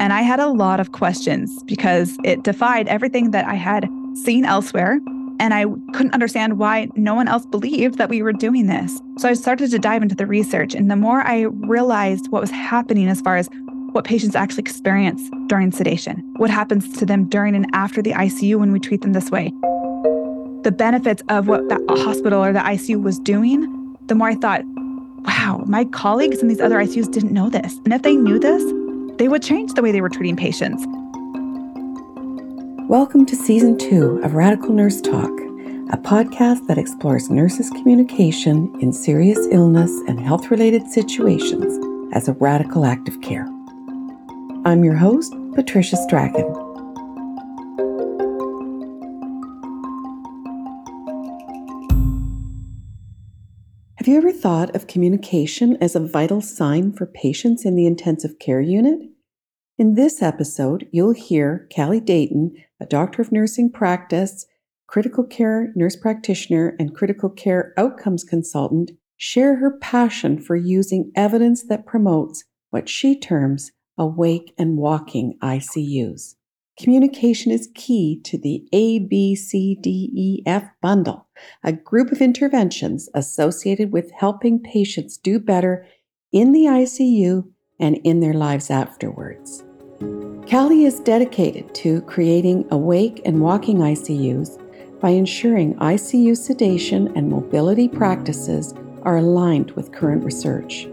And I had a lot of questions because it defied everything that I had seen elsewhere. And I couldn't understand why no one else believed that we were doing this. So I started to dive into the research. And the more I realized what was happening as far as what patients actually experience during sedation, what happens to them during and after the ICU when we treat them this way, the benefits of what the hospital or the ICU was doing, the more I thought, wow, my colleagues in these other ICUs didn't know this. And if they knew this, they would change the way they were treating patients. Welcome to season two of Radical Nurse Talk, a podcast that explores nurses' communication in serious illness and health related situations as a radical act of care. I'm your host, Patricia Strachan. Have you ever thought of communication as a vital sign for patients in the intensive care unit? In this episode, you'll hear Kali Dayton, a doctor of nursing practice, critical care nurse practitioner, and critical care outcomes consultant, share her passion for using evidence that promotes what she terms awake and walking ICUs. Communication is key to the ABCDEF bundle, a group of interventions associated with helping patients do better in the ICU and in their lives afterwards. Kali is dedicated to creating awake and walking ICUs by ensuring ICU sedation and mobility practices are aligned with current research.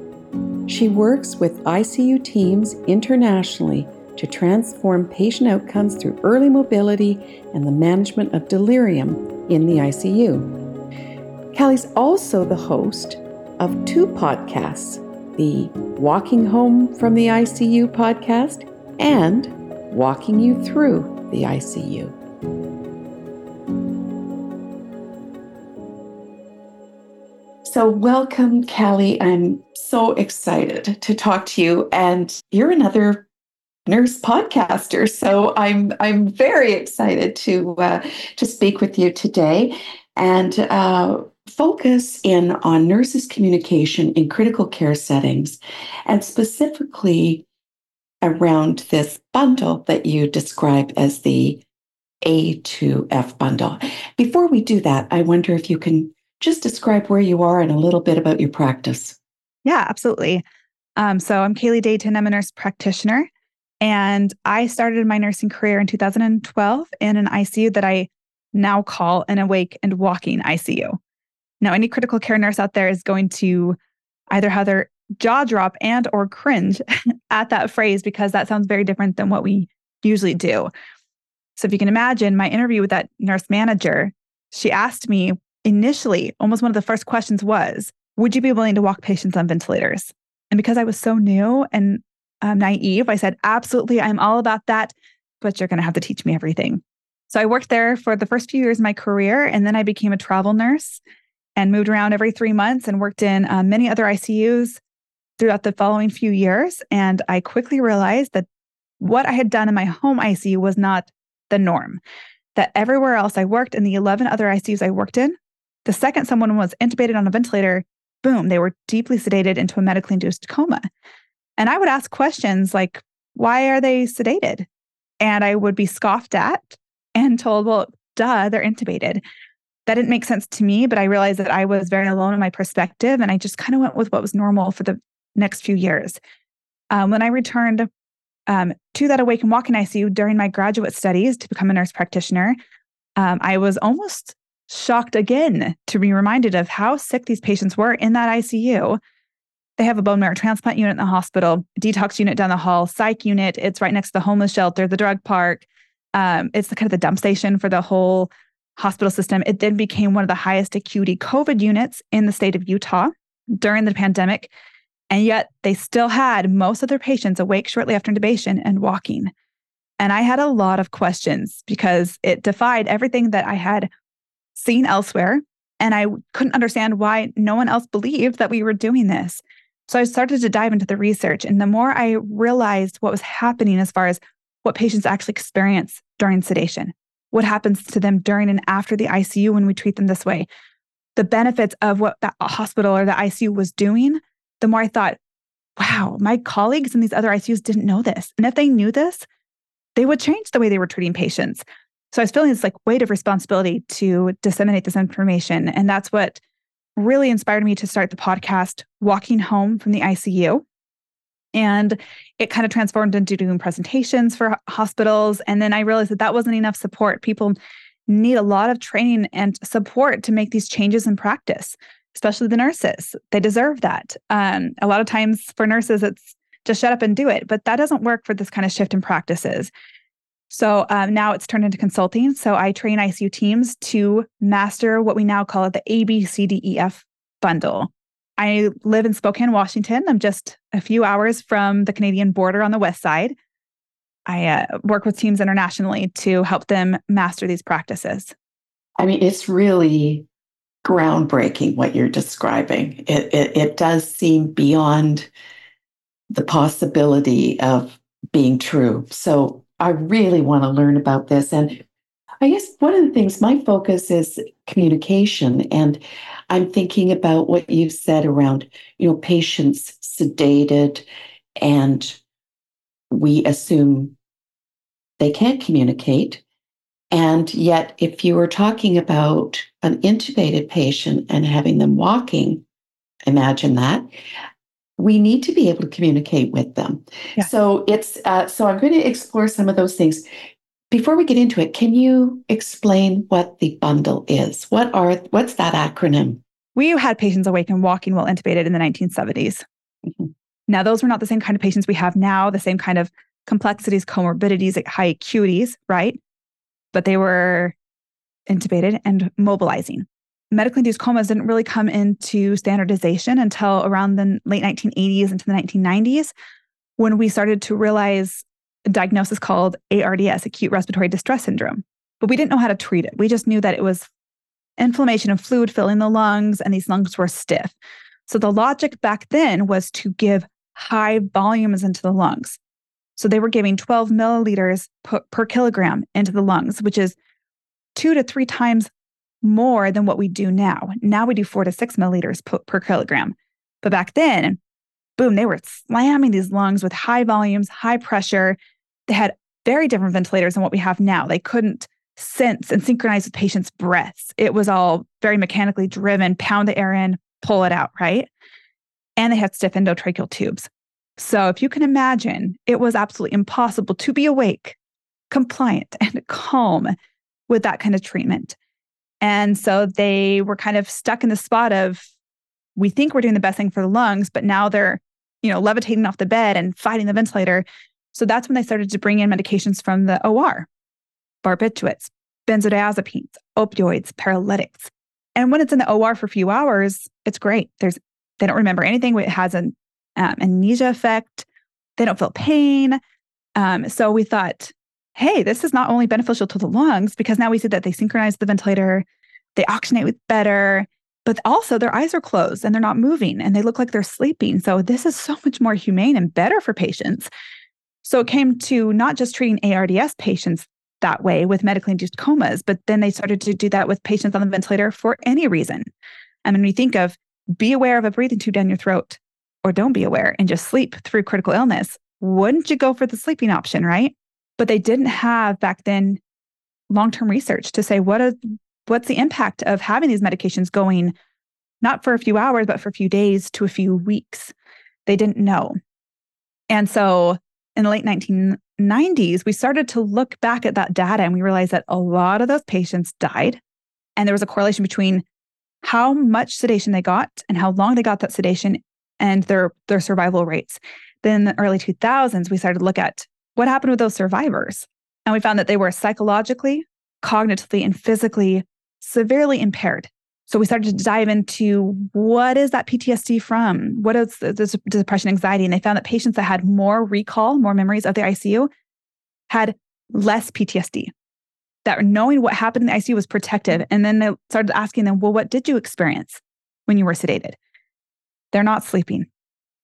She works with ICU teams internationally to transform patient outcomes through early mobility and the management of delirium in the ICU. Kali's also the host of two podcasts the Walking Home from the ICU podcast and Walking You Through the ICU. So, welcome, Callie. I'm so excited to talk to you. And you're another nurse podcaster, so I'm I'm very excited to uh, to speak with you today and uh, focus in on nurses' communication in critical care settings, and specifically around this bundle that you describe as the A to F bundle. Before we do that, I wonder if you can just describe where you are and a little bit about your practice. Yeah, absolutely. Um, so I'm Kali Dayton. I'm a nurse practitioner, and I started my nursing career in 2012 in an ICU that I now call an awake and walking ICU. Now, any critical care nurse out there is going to either have their jaw drop and or cringe at that phrase because that sounds very different than what we usually do. So if you can imagine my interview with that nurse manager, she asked me initially, almost one of the first questions was, Would you be willing to walk patients on ventilators? And because I was so new and um, naive, I said, Absolutely, I'm all about that, but you're going to have to teach me everything. So I worked there for the first few years of my career, and then I became a travel nurse and moved around every three months and worked in uh, many other ICUs throughout the following few years. And I quickly realized that what I had done in my home ICU was not the norm. That everywhere else I worked in the 11 other ICUs I worked in, the second someone was intubated on a ventilator, boom, they were deeply sedated into a medically induced coma. And I would ask questions like, why are they sedated? And I would be scoffed at and told, well, duh, they're intubated. That didn't make sense to me, but I realized that I was very alone in my perspective. And I just kind of went with what was normal for the next few years. Um, when I returned um, to that Awake and Walking ICU during my graduate studies to become a nurse practitioner, um, I was almost shocked again to be reminded of how sick these patients were in that ICU. They have a bone marrow transplant unit in the hospital, detox unit down the hall, psych unit. It's right next to the homeless shelter, the drug park. Um, it's the kind of the dump station for the whole hospital system. It then became one of the highest acuity COVID units in the state of Utah during the pandemic. And yet they still had most of their patients awake shortly after intubation and walking. And I had a lot of questions because it defied everything that I had seen elsewhere. And I couldn't understand why no one else believed that we were doing this. So I started to dive into the research. And the more I realized what was happening as far as what patients actually experience during sedation, what happens to them during and after the ICU when we treat them this way, the benefits of what the hospital or the ICU was doing, the more I thought, wow, my colleagues in these other ICUs didn't know this. And if they knew this, they would change the way they were treating patients. So I was feeling this like weight of responsibility to disseminate this information. And that's what really inspired me to start the podcast, Walking Home from the ICU. And it kind of transformed into doing presentations for hospitals. And then I realized that that wasn't enough support. People need a lot of training and support to make these changes in practice, especially the nurses. They deserve that. Um, a lot of times for nurses, it's just shut up and do it, but that doesn't work for this kind of shift in practices. So um, now it's turned into consulting. So I train ICU teams to master what we now call the ABCDEF bundle. I live in Spokane, Washington. I'm just a few hours from the Canadian border on the west side. I uh, work with teams internationally to help them master these practices. I mean, it's really groundbreaking what you're describing. It, it, it does seem beyond the possibility of being true. So I really want to learn about this. And I guess one of the things, my focus is communication. And I'm thinking about what you've said around, you know, patients sedated and we assume they can't communicate. And yet, if you were talking about an intubated patient and having them walking, imagine that, we need to be able to communicate with them. Yeah. So it's uh, so I'm going to explore some of those things. Before we get into it, can you explain what the bundle is? What are what's that acronym? We had patients awake and walking while intubated in the 1970s. Mm-hmm. Now, those were not the same kind of patients we have now, the same kind of complexities, comorbidities, high acuities, right? But they were intubated and mobilizing medically induced comas didn't really come into standardization until around the late 1980s into the 1990s when we started to realize a diagnosis called ARDS, acute respiratory distress syndrome. But we didn't know how to treat it. We just knew that it was inflammation and fluid filling the lungs, and these lungs were stiff. So the logic back then was to give high volumes into the lungs. So they were giving 12 milliliters per, per kilogram into the lungs, which is two to three times more than what we do now. Now we do four to six milliliters per, per kilogram. But back then, boom, they were slamming these lungs with high volumes, high pressure. They had very different ventilators than what we have now. They couldn't sense and synchronize with patients' breaths. It was all very mechanically driven, pound the air in, pull it out, right? And they had stiff endotracheal tubes. So if you can imagine, it was absolutely impossible to be awake, compliant, and calm with that kind of treatment. And so they were kind of stuck in the spot of, we think we're doing the best thing for the lungs, but now they're, you know, levitating off the bed and fighting the ventilator. So that's when they started to bring in medications from the OR, barbiturates, benzodiazepines, opioids, paralytics. And when it's in the OR for a few hours, it's great. There's they don't remember anything. It has an um, amnesia effect. They don't feel pain. Um, so we thought, hey, this is not only beneficial to the lungs because now we see that they synchronize the ventilator, they oxygenate with better, but also their eyes are closed and they're not moving and they look like they're sleeping. So this is so much more humane and better for patients. So it came to not just treating ARDS patients that way with medically induced comas, but then they started to do that with patients on the ventilator for any reason. And when we think of be aware of a breathing tube down your throat or don't be aware and just sleep through critical illness, wouldn't you go for the sleeping option, right? But they didn't have back then long-term research to say what is what's the impact of having these medications going not for a few hours but for a few days to a few weeks? They didn't know. And so in the late 1990s we started to look back at that data and we realized that a lot of those patients died. And there was a correlation between how much sedation they got and how long they got that sedation and their their survival rates. Then in the early 2000s we started to look at what happened with those survivors? And we found that they were psychologically, cognitively, and physically severely impaired. So we started to dive into what is that PTSD from? What is the, the depression, anxiety? And they found that patients that had more recall, more memories of the ICU, had less PTSD. That knowing what happened in the ICU was protective. Mm-hmm. And then they started asking them, well, what did you experience when you were sedated? They're not sleeping.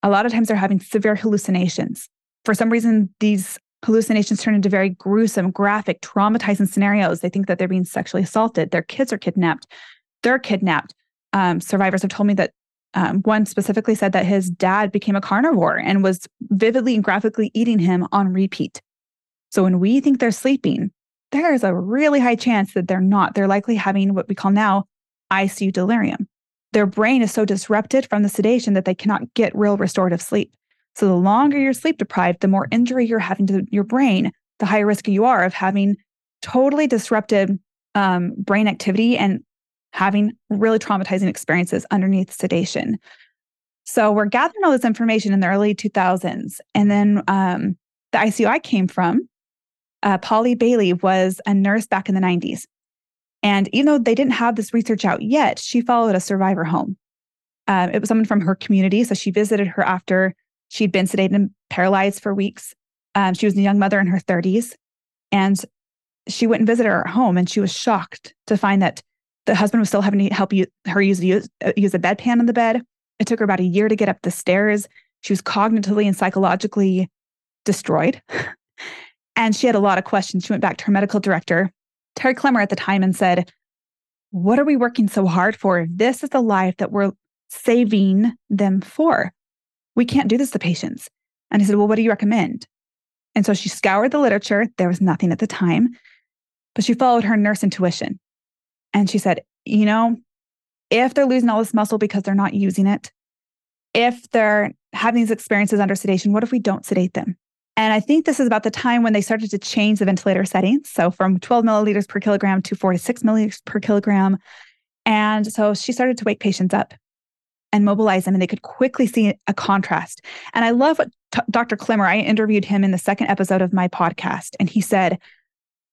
A lot of times they're having severe hallucinations for some reason, these hallucinations turn into very gruesome, graphic, traumatizing scenarios. They think that they're being sexually assaulted, their kids are kidnapped, they're kidnapped. Um, survivors have told me that Um, one specifically said that his dad became a carnivore and was vividly and graphically eating him on repeat. So when we think they're sleeping, there is a really high chance that they're not. They're likely having what we call now ICU delirium. Their brain is so disrupted from the sedation that they cannot get real restorative sleep. So the longer you're sleep deprived, the more injury you're having to your brain, the higher risk you are of having totally disrupted um, brain activity and having really traumatizing experiences underneath sedation. So we're gathering all this information in the early 2000s. And then um, the ICU I came from, uh, Polly Bailey was a nurse back in the 90s. And even though they didn't have this research out yet, she followed a survivor home. Um, it was someone from her community. So she visited her after she'd been sedated and paralyzed for weeks. Um, she was a young mother in her 30s. And she went and visited her at home and she was shocked to find that the husband was still having to help you, her use, use, use a bedpan in the bed. It took her about a year to get up the stairs. She was cognitively and psychologically destroyed. and she had a lot of questions. She went back to her medical director, Terry Clemmer, at the time and said, What are we working so hard for? This is the life that we're saving them for. We can't do this to patients. And he said, Well, what do you recommend? And so she scoured the literature. There was nothing at the time, but she followed her nurse intuition. And she said, you know, if they're losing all this muscle because they're not using it, if they're having these experiences under sedation, what if we don't sedate them? And I think this is about the time when they started to change the ventilator settings. So from 12 milliliters per kilogram to four to six milliliters per kilogram. And so she started to wake patients up and mobilize them, and they could quickly see a contrast. And I love what t- Dr. Clemmer, I interviewed him in the second episode of my podcast, and he said,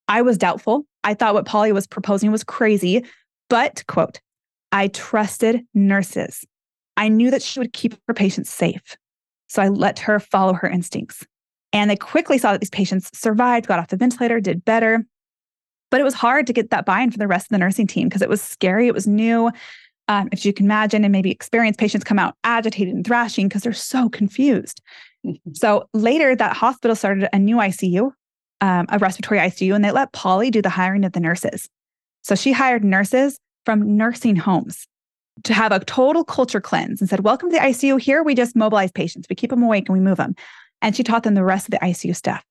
I was doubtful. I thought what Polly was proposing was crazy, but, quote, I trusted nurses. I knew that she would keep her patients safe. So I let her follow her instincts. And they quickly saw that these patients survived, got off the ventilator, did better. But it was hard to get that buy in from the rest of the nursing team because it was scary, it was new. Um, if you can imagine, and maybe experienced patients come out agitated and thrashing because they're so confused. Mm-hmm. So later, that hospital started a new ICU um, a respiratory ICU and they let Polly do the hiring of the nurses. So she hired nurses from nursing homes to have a total culture cleanse and said, Welcome to the ICU. Here we just mobilize patients, we keep them awake and we move them. And she taught them the rest of the ICU stuff.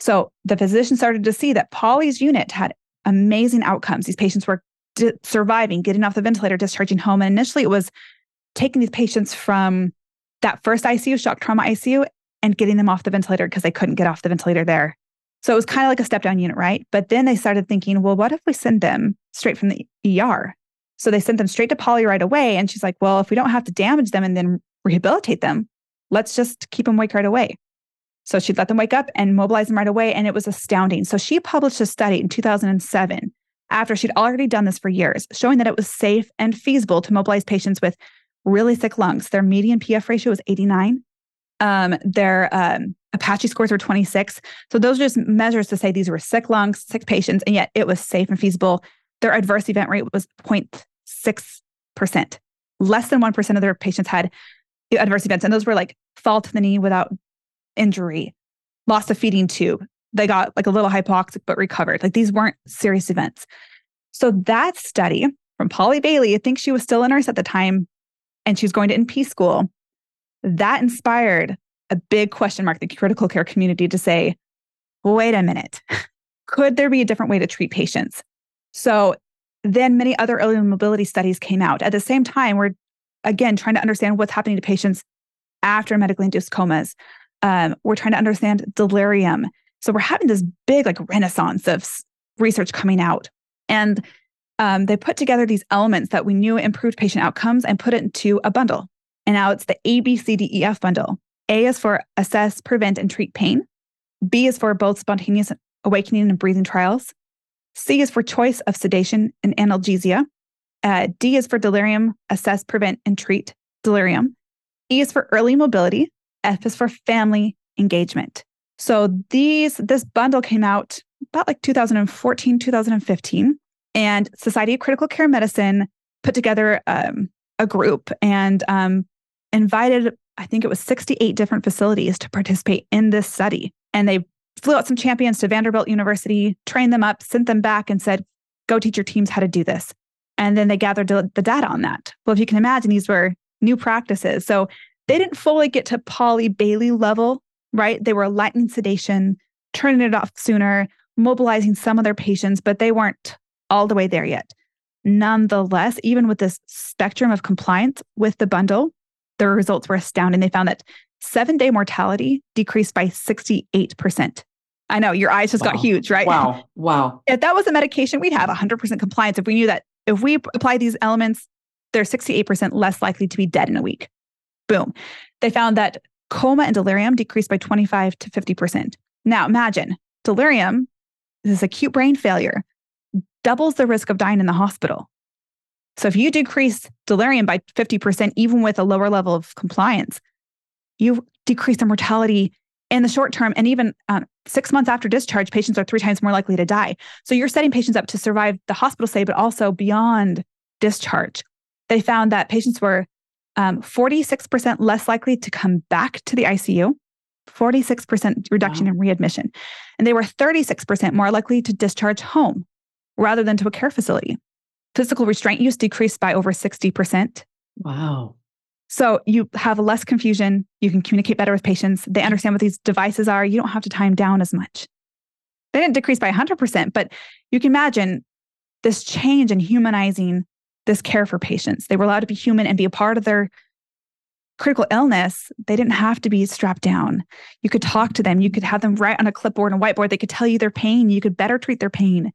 So the physician started to see that Polly's unit had amazing outcomes. These patients were di- surviving, getting off the ventilator, discharging home. And initially it was taking these patients from that first ICU, shock trauma ICU, and getting them off the ventilator because they couldn't get off the ventilator there. So it was kind of like a step down unit, right? But then they started thinking, well, what if we send them straight from the ER? So they sent them straight to Polly right away. And she's like, well, if we don't have to damage them and then rehabilitate them, let's just keep them awake right away. So she'd let them wake up and mobilize them right away. And it was astounding. So she published a study in 2007 after she'd already done this for years, showing that it was safe and feasible to mobilize patients with really sick lungs. Their median PF ratio was 89. Um, their um, Apache scores were 26. So those are just measures to say these were sick lungs, sick patients, and yet it was safe and feasible. Their adverse event rate was 0.6%. Less than 1% of their patients had adverse events. And those were like fall to the knee without injury, loss of feeding tube. They got like a little hypoxic but recovered. Like these weren't serious events. So that study from Polly Bailey, I think she was still a nurse at the time, and she was going to NP school. That inspired a big question mark the critical care community to say, wait a minute, could there be a different way to treat patients? So then many other early mobility studies came out. At the same time, we're again trying to understand what's happening to patients after medically induced comas. Um, we're trying to understand delirium. So we're having this big like renaissance of research coming out. And um, they put together these elements that we knew improved patient outcomes and put it into a bundle. And now it's the ABCDEF bundle. A is for assess, prevent, and treat pain. B is for both spontaneous awakening and breathing trials. C is for choice of sedation and analgesia. Uh, D is for delirium, assess, prevent, and treat delirium. E is for early mobility. F is for family engagement. So these this bundle came out about like 2014, 2015, and Society of Critical Care Medicine put together um, a group and um, invited I think it was 68 different facilities to participate in this study. And they flew out some champions to Vanderbilt University, trained them up, sent them back, and said, go teach your teams how to do this. And then they gathered the data on that. Well, if you can imagine, these were new practices. So they didn't fully get to Polly Bailey level, right? They were lightening sedation, turning it off sooner, mobilizing some of their patients, but they weren't all the way there yet. Nonetheless, even with this spectrum of compliance with the bundle, the results were astounding. They found that seven day mortality decreased by 68%. I know your eyes just wow. got huge, right? Wow. Wow. If that was a medication, we'd have 100% compliance. If we knew that if we apply these elements, they're 68% less likely to be dead in a week. Boom. They found that coma and delirium decreased by 25 to 50%. Now imagine delirium, this acute brain failure, doubles the risk of dying in the hospital. So if you decrease delirium by 50%, even with a lower level of compliance, you decrease the mortality in the short term. And even um, six months after discharge, patients are three times more likely to die. So you're setting patients up to survive the hospital stay, but also beyond discharge. They found that patients were um, 46% less likely to come back to the ICU, 46% reduction wow. in readmission. And they were 36% more likely to discharge home rather than to a care facility. Physical restraint use decreased by over 60%. Wow. So you have less confusion. You can communicate better with patients. They understand what these devices are. You don't have to time down as much. They didn't decrease by 100%, but you can imagine this change in humanizing this care for patients. They were allowed to be human and be a part of their critical illness. They didn't have to be strapped down. You could talk to them. You could have them write on a clipboard and whiteboard. They could tell you their pain. You could better treat their pain.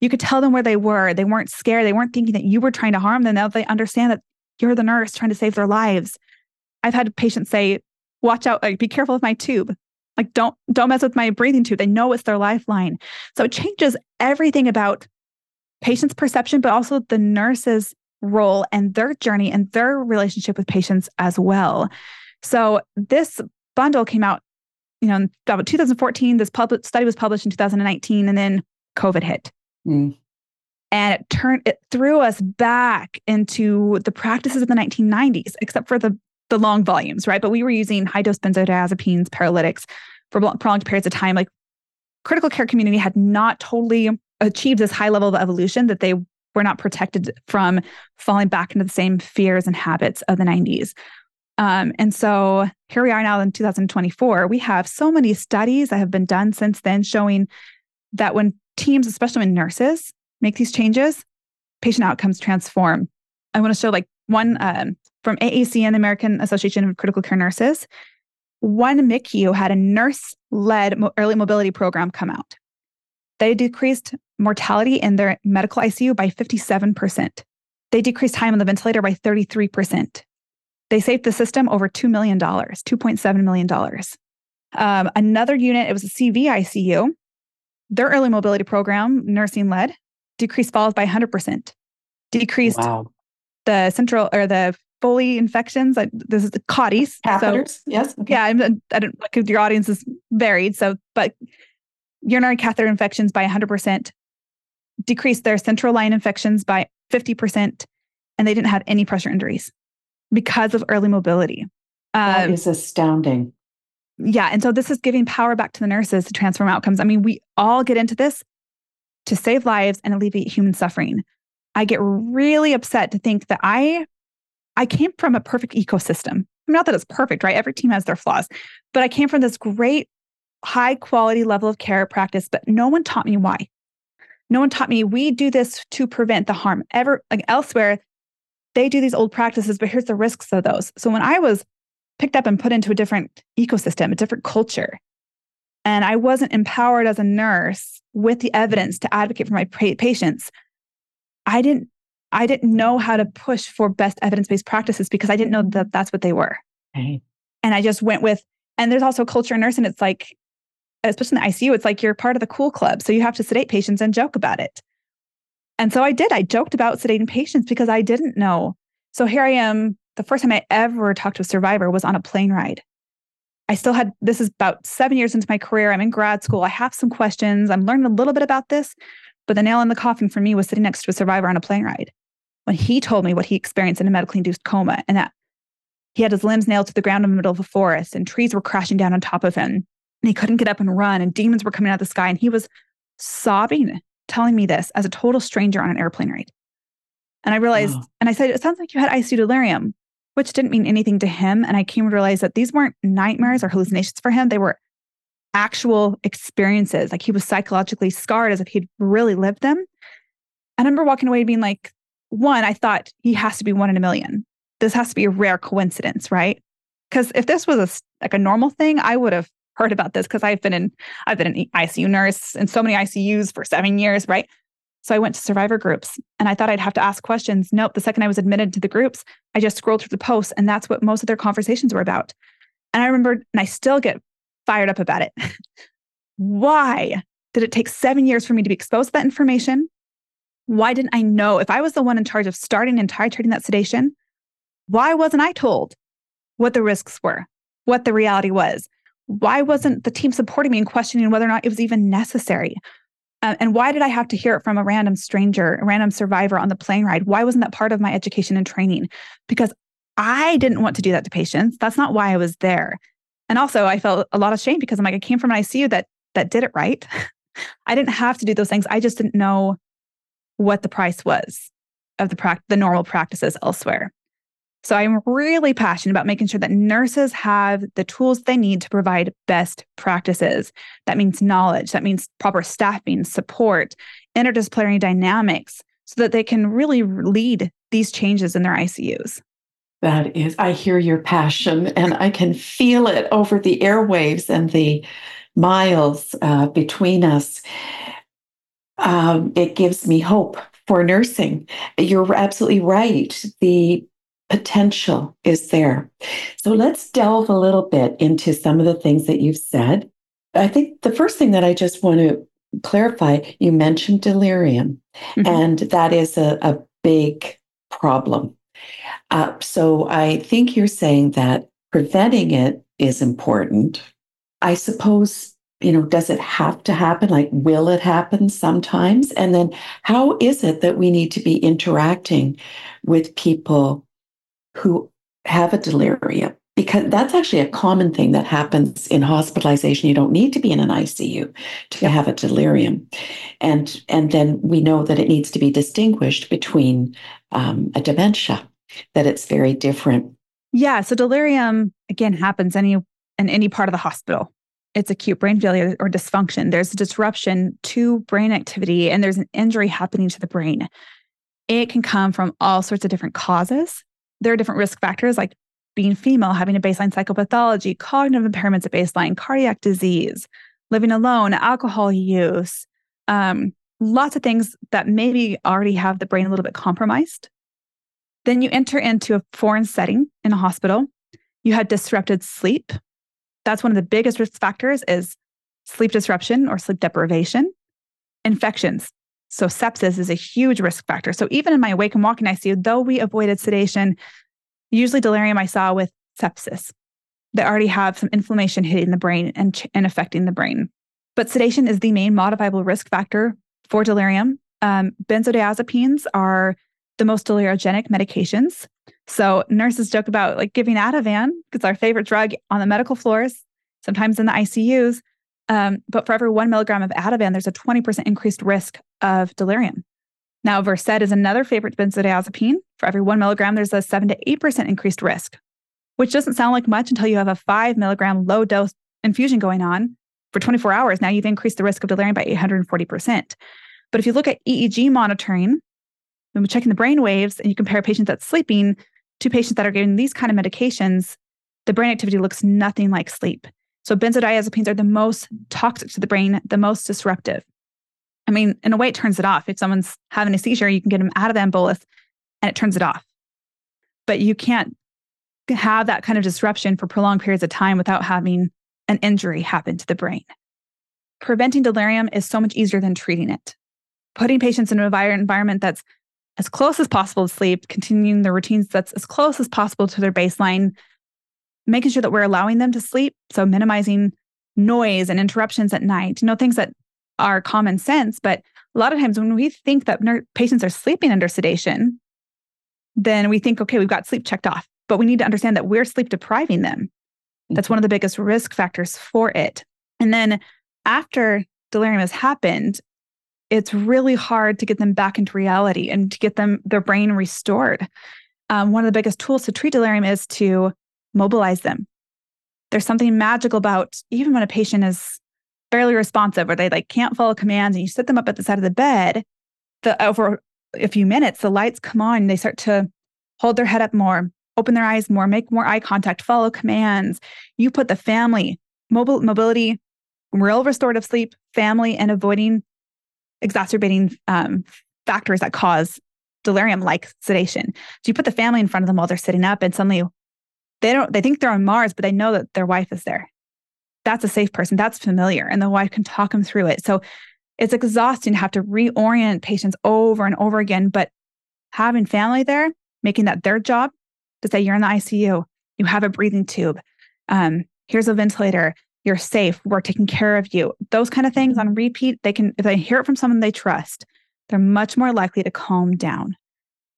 You could tell them where they were. They weren't scared. They weren't thinking that you were trying to harm them. Now they understand that you're the nurse trying to save their lives. I've had patients say, watch out, like, be careful with my tube. Like, don't don't mess with my breathing tube. They know it's their lifeline. So it changes everything about patient's perception, but also the nurse's role and their journey and their relationship with patients as well. So this bundle came out, you know, in about 2014. This public study was published in 2019, and then COVID hit. Mm. And it turned it threw us back into the practices of the 1990s, except for the the lung volumes, right? But we were using high dose benzodiazepines, paralytics for prolonged periods of time. Like critical care community had not totally achieved this high level of evolution that they were not protected from falling back into the same fears and habits of the 90s. Um, and so here we are now in 2024. We have so many studies that have been done since then showing that when teams, especially when nurses, make these changes, patient outcomes transform. I want to show like one um, from AACN, American Association of Critical Care Nurses. One MICU had a nurse led early mobility program come out. They decreased mortality in their medical ICU by 57%. They decreased time on the ventilator by 33%. They saved the system over $2 million, $2.7 million. Um, another unit, it was a CV ICU. Their early mobility program, nursing led, decreased falls by 100%, decreased wow. the central or the Foley infections. I, this is the CAUTIs. Catheters, so, yes. Okay. Yeah, I'm, I don't, like your audience is varied. So, but urinary catheter infections by 100%, decreased their central line infections by 50%, and they didn't have any pressure injuries because of early mobility. That um, is astounding. Yeah. And so this is giving power back to the nurses to transform outcomes. I mean, we all get into this to save lives and alleviate human suffering. I get really upset to think that I I came from a perfect ecosystem. Not that it's perfect, right? Every team has their flaws, but I came from this great high quality level of care practice, but no one taught me why. No one taught me we do this to prevent the harm. Ever like elsewhere, they do these old practices, but here's the risks of those. So when I was picked up and put into a different ecosystem, a different culture, and I wasn't empowered as a nurse with the evidence to advocate for my patients, I didn't I didn't know how to push for best evidence-based practices because I didn't know that that's what they were. And I just went with and there's also culture in nursing. It's like especially in the ICU, it's like you're part of the cool club. So you have to sedate patients and joke about it. And so I did. I joked about sedating patients because I didn't know. So here I am. The first time I ever talked to a survivor was on a plane ride. I still had this is about seven years into my career. I'm in grad school. I have some questions. I'm learning a little bit about this. But the nail in the coffin for me was sitting next to a survivor on a plane ride when he told me what he experienced in a medically induced coma and that he had his limbs nailed to the ground in the middle of a forest and trees were crashing down on top of him and he couldn't get up and run and demons were coming out of the sky and he was sobbing telling me this as a total stranger on an airplane ride and i realized oh. and i said it sounds like you had icu delirium which didn't mean anything to him. And I came to realize that these weren't nightmares or hallucinations for him. They were actual experiences. Like he was psychologically scarred as if he'd really lived them. And I remember walking away being like, one, I thought he has to be one in a million. This has to be a rare coincidence, right? Because if this was a, like a normal thing, I would have heard about this because I've been in I've been an ICU nurse in so many ICUs for seven years, right? So I went to survivor groups and I thought I'd have to ask questions. Nope. The second I was admitted to the groups, I just scrolled through the posts and that's what most of their conversations were about. And I remember, and I still get fired up about it. Why did it take seven years for me to be exposed to that information? Why didn't I know if I was the one in charge of starting and titrating that sedation? Why wasn't I told what the risks were, what the reality was? Why wasn't the team supporting me and questioning whether or not it was even necessary? Uh, and why did I have to hear it from a random stranger, a random survivor on the plane ride? Why wasn't that part of my education and training? Because I didn't want to do that to patients. That's not why I was there. And also, I felt a lot of shame because I'm like, I came from an ICU that that did it right. I didn't have to do those things. I just didn't know what the price was of the pra- the normal practices elsewhere. So I'm really passionate about making sure that nurses have the tools they need to provide best practices. That means knowledge, that means proper staffing, support, interdisciplinary dynamics, so that they can really lead these changes in their ICUs. That is, I hear your passion and I can feel it over the airwaves and the miles uh, between us. Um, it gives me hope for nursing. You're absolutely right. The potential is there. So let's delve a little bit into some of the things that you've said. I think the first thing that I just want to clarify you mentioned delirium, mm-hmm. and that is a, a big problem. Uh, so I think you're saying that preventing it is important. I suppose, you know, does it have to happen? Like, will it happen sometimes? And then how is it that we need to be interacting with people who have a delirium because that's actually a common thing that happens in hospitalization. You don't need to be in an ICU to have a delirium. And and then we know that it needs to be distinguished between um, a dementia that it's very different. Yeah so delirium again happens any in any part of the hospital. It's acute brain failure or dysfunction. There's a disruption to brain activity and there's an injury happening to the brain. It can come from all sorts of different causes there are different risk factors like being female, having a baseline psychopathology, cognitive impairments at baseline, cardiac disease, living alone, alcohol use, um, lots of things that maybe already have the brain a little bit compromised. Then you enter into a foreign setting in a hospital. You had disrupted sleep. That's one of the biggest risk factors is sleep disruption or sleep deprivation. Infections, so sepsis is a huge risk factor. So even in my wake and walking ICU, though we avoided sedation, usually delirium I saw with sepsis. They already have some inflammation hitting the brain and, and affecting the brain. But sedation is the main modifiable risk factor for delirium. Um, benzodiazepines are the most deliriogenic medications. So nurses joke about like giving Ativan, it's our favorite drug on the medical floors, sometimes in the ICUs. Um, but for every one milligram of Ativan, there's a 20% increased risk of delirium. Now, Versed is another favorite benzodiazepine. For every one milligram, there's a 7 to 8% increased risk, which doesn't sound like much until you have a five milligram low dose infusion going on for 24 hours. Now you've increased the risk of delirium by 840%. But if you look at EEG monitoring, when we're checking the brain waves and you compare patients that's sleeping to patients that are getting these kind of medications, the brain activity looks nothing like sleep. So benzodiazepines are the most toxic to the brain, the most disruptive. I mean, in a way, it turns it off. If someone's having a seizure, you can get them out of the bolus and it turns it off. But you can't have that kind of disruption for prolonged periods of time without having an injury happen to the brain. Preventing delirium is so much easier than treating it. Putting patients in an environment that's as close as possible to sleep, continuing the routines that's as close as possible to their baseline, making sure that we're allowing them to sleep. So minimizing noise and interruptions at night, you know, things that are common sense. But a lot of times when we think that ner- patients are sleeping under sedation, then we think, okay, we've got sleep checked off. But we need to understand that we're sleep depriving them. That's one of the biggest risk factors for it. And then after delirium has happened, it's really hard to get them back into reality and to get them their brain restored. um, one of the biggest tools to treat delirium is to mobilize them. There's something magical about even when a patient is barely responsive or they like can't follow commands and you sit them up at the side of the bed, the over a few minutes, the lights come on, they start to hold their head up more, open their eyes more, make more eye contact, follow commands. You put the family, mobile mobility, real restorative sleep, family, and avoiding exacerbating um, factors that cause delirium like sedation. So you put the family in front of them while they're sitting up and suddenly they don't they think they're on Mars, but they know that their wife is there. That's a safe person. That's familiar. And the wife can talk them through it. So it's exhausting to have to reorient patients over and over again. But having family there, making that their job to say, you're in the ICU, you have a breathing tube, um, here's a ventilator, you're safe, we're taking care of you. Those kind of things on repeat, they can, if they hear it from someone they trust, they're much more likely to calm down.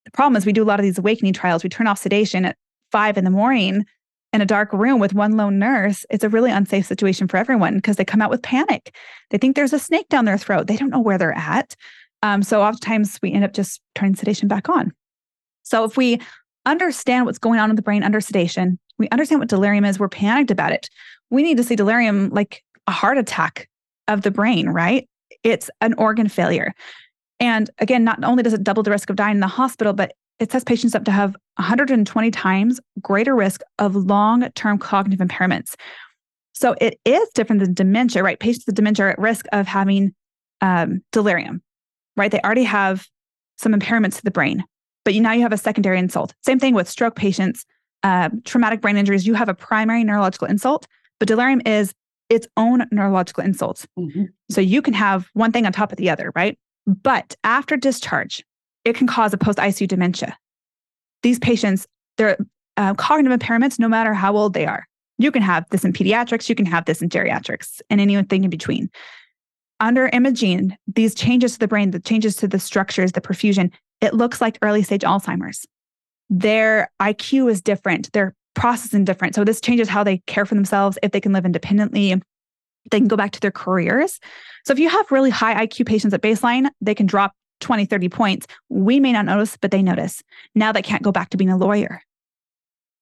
The problem is we do a lot of these awakening trials. We turn off sedation at five in the morning in a dark room with one lone nurse. It's a really unsafe situation for everyone because they come out with panic. They think there's a snake down their throat. They don't know where they're at. Um, so oftentimes we end up just turning sedation back on. So if we understand what's going on in the brain under sedation, we understand what delirium is, we're panicked about it. We need to see delirium like a heart attack of the brain, right? It's an organ failure. And again, not only does it double the risk of dying in the hospital, but it sets patients up to have 120 times greater risk of long term cognitive impairments. So it is different than dementia, right? Patients with dementia are at risk of having um, delirium, right? They already have some impairments to the brain, but you, now you have a secondary insult. Same thing with stroke patients, uh, traumatic brain injuries. You have a primary neurological insult, but delirium is its own neurological insult. Mm-hmm. So you can have one thing on top of the other, right? But after discharge, it can cause a post ICU dementia. These patients, their uh, cognitive impairments, no matter how old they are, you can have this in pediatrics, you can have this in geriatrics, and anything in between. Under imaging, these changes to the brain, the changes to the structures, the perfusion, it looks like early stage Alzheimer's. Their IQ is different, their processing different. So this changes how they care for themselves, if they can live independently, they can go back to their careers. So if you have really high IQ patients at baseline, they can drop 20, 30 points. We may not notice, but they notice. Now they can't go back to being a lawyer.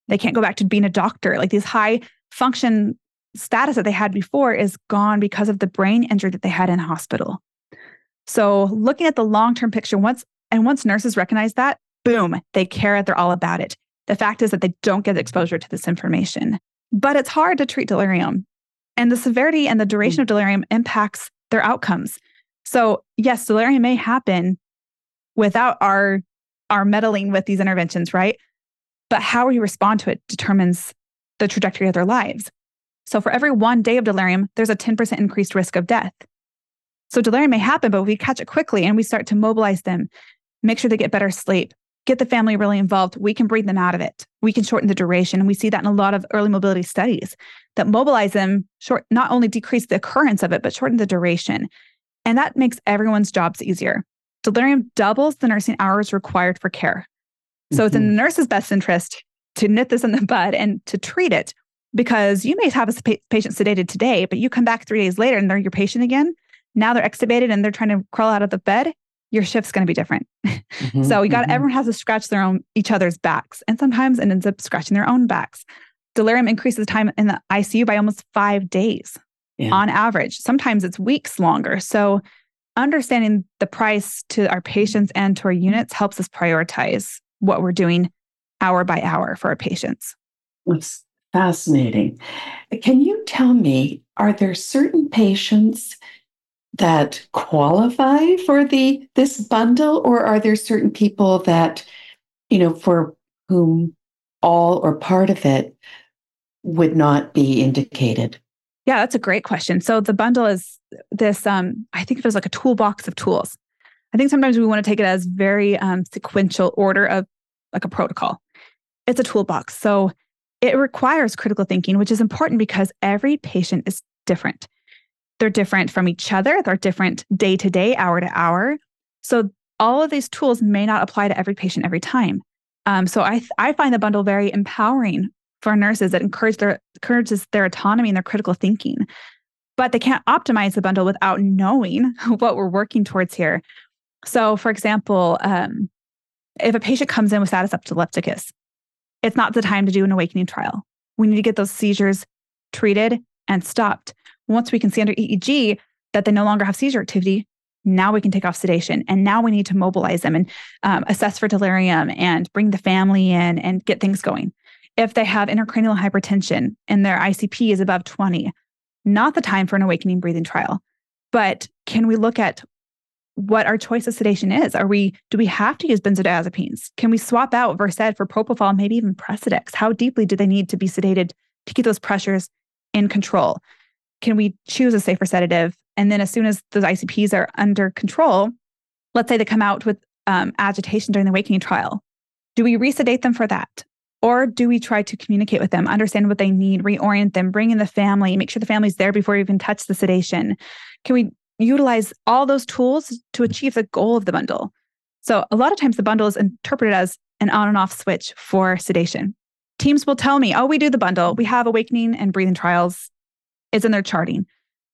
They can't go back to being a doctor. Like these high function status that they had before is gone because of the brain injury that they had in hospital. So looking at the long-term picture, once and once nurses recognize that, boom, they care. They're all about it. The fact is that they don't get exposure to this information. But it's hard to treat delirium. And the severity and the duration of delirium impacts their outcomes. So, yes, delirium may happen without our our meddling with these interventions, right? But how we respond to it determines the trajectory of their lives. So, for every one day of delirium, there's a 10% increased risk of death. So, delirium may happen, but we catch it quickly and we start to mobilize them, make sure they get better sleep, get the family really involved, we can breathe them out of it. We can shorten the duration. And we see that in a lot of early mobility studies that mobilize them, short, not only decrease the occurrence of it, but shorten the duration. And that makes everyone's jobs easier. Delirium doubles the nursing hours required for care. So mm-hmm. it's in the mm-hmm. nurse's best interest to nip this in the bud and to treat it because you may have a patient sedated today, but you come back three days later and they're your patient again. Now they're extubated and they're trying to crawl out of the bed. Your shift's going to be different. Mm-hmm, so you got mm-hmm. everyone has to scratch their own each other's backs, and sometimes it ends up scratching their own backs. Delirium increases time in the ICU by almost five days yeah. on average. Sometimes it's weeks longer. So understanding the price to our patients and to our units helps us prioritize what we're doing hour by hour for our patients. That's fascinating. Can you tell me, are there certain patients that qualify for the this bundle, or are there certain people that, you know, for whom all or part of it would not be indicated? Yeah, that's a great question. So the bundle is this, um, I think it was like a toolbox of tools. I think sometimes we want to take it as very um, sequential order of like a protocol. It's a toolbox. So it requires critical thinking, which is important because every patient is different. They're different from each other, they're different day to day, hour to hour. So all of these tools may not apply to every patient every time. Um, so I, I find the bundle very empowering for nurses that encourage their encourages their autonomy and their critical thinking. But they can't optimize the bundle without knowing what we're working towards here. So, for example, um, if a patient comes in with status epilepticus, it's not the time to do an awakening trial. We need to get those seizures treated and stopped. Once we can see under EEG that they no longer have seizure activity, now we can take off sedation. And now we need to mobilize them and um, assess for delirium and bring the family in and get things going. If they have intracranial hypertension and their ICP is above 20, not the time for an awakening breathing trial. But can we look at what our choice of sedation is? Are we do we have to use benzodiazepines? Can we swap out Versed for propofol, maybe even Precedex? How deeply do they need to be sedated to keep those pressures in control? Can we choose a safer sedative? And then as soon as those ICPs are under control, let's say they come out with um, agitation during the awakening trial, do we resedate them for that? Or do we try to communicate with them, understand what they need, reorient them, bring in the family, make sure the family's there before we even touch the sedation? Can we utilize all those tools to achieve the goal of the bundle? So, a lot of times the bundle is interpreted as an on and off switch for sedation. Teams will tell me, oh, we do the bundle. We have awakening and breathing trials. It's in their charting.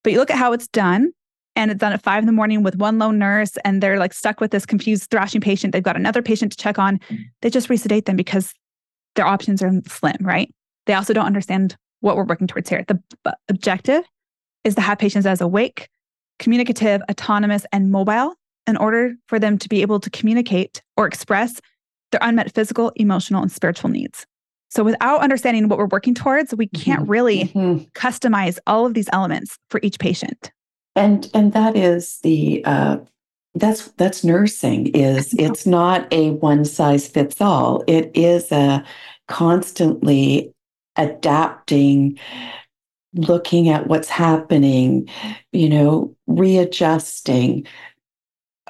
But you look at how it's done, and it's done at five in the morning with one lone nurse, and they're like stuck with this confused, thrashing patient. They've got another patient to check on. They just resedate them because their options are slim, right? They also don't understand what we're working towards here. The b- objective is to have patients as awake, communicative, autonomous, and mobile in order for them to be able to communicate or express their unmet physical, emotional, and spiritual needs. So, without understanding what we're working towards, we can't mm-hmm. really mm-hmm. customize all of these elements for each patient. And and that is the uh, that's that's nursing. Is it's not a one size fits all. It is a constantly adapting looking at what's happening, you know, readjusting.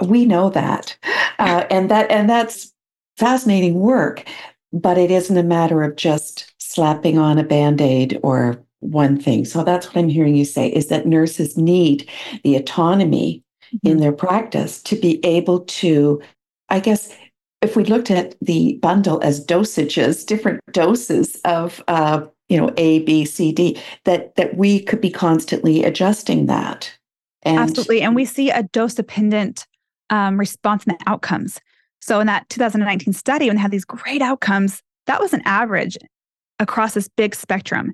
We know that, uh, and that and that's fascinating work. But it isn't a matter of just slapping on a band aid or one thing. So that's what I'm hearing you say: is that nurses need the autonomy mm-hmm. in their practice to be able to, I guess, if we looked at the bundle as dosages, different doses of uh, you know A, B, C, D, that that we could be constantly adjusting that. And Absolutely, and we see a dose dependent um, response in the outcomes. So in that 2019 study, when they had these great outcomes, that was an average across this big spectrum,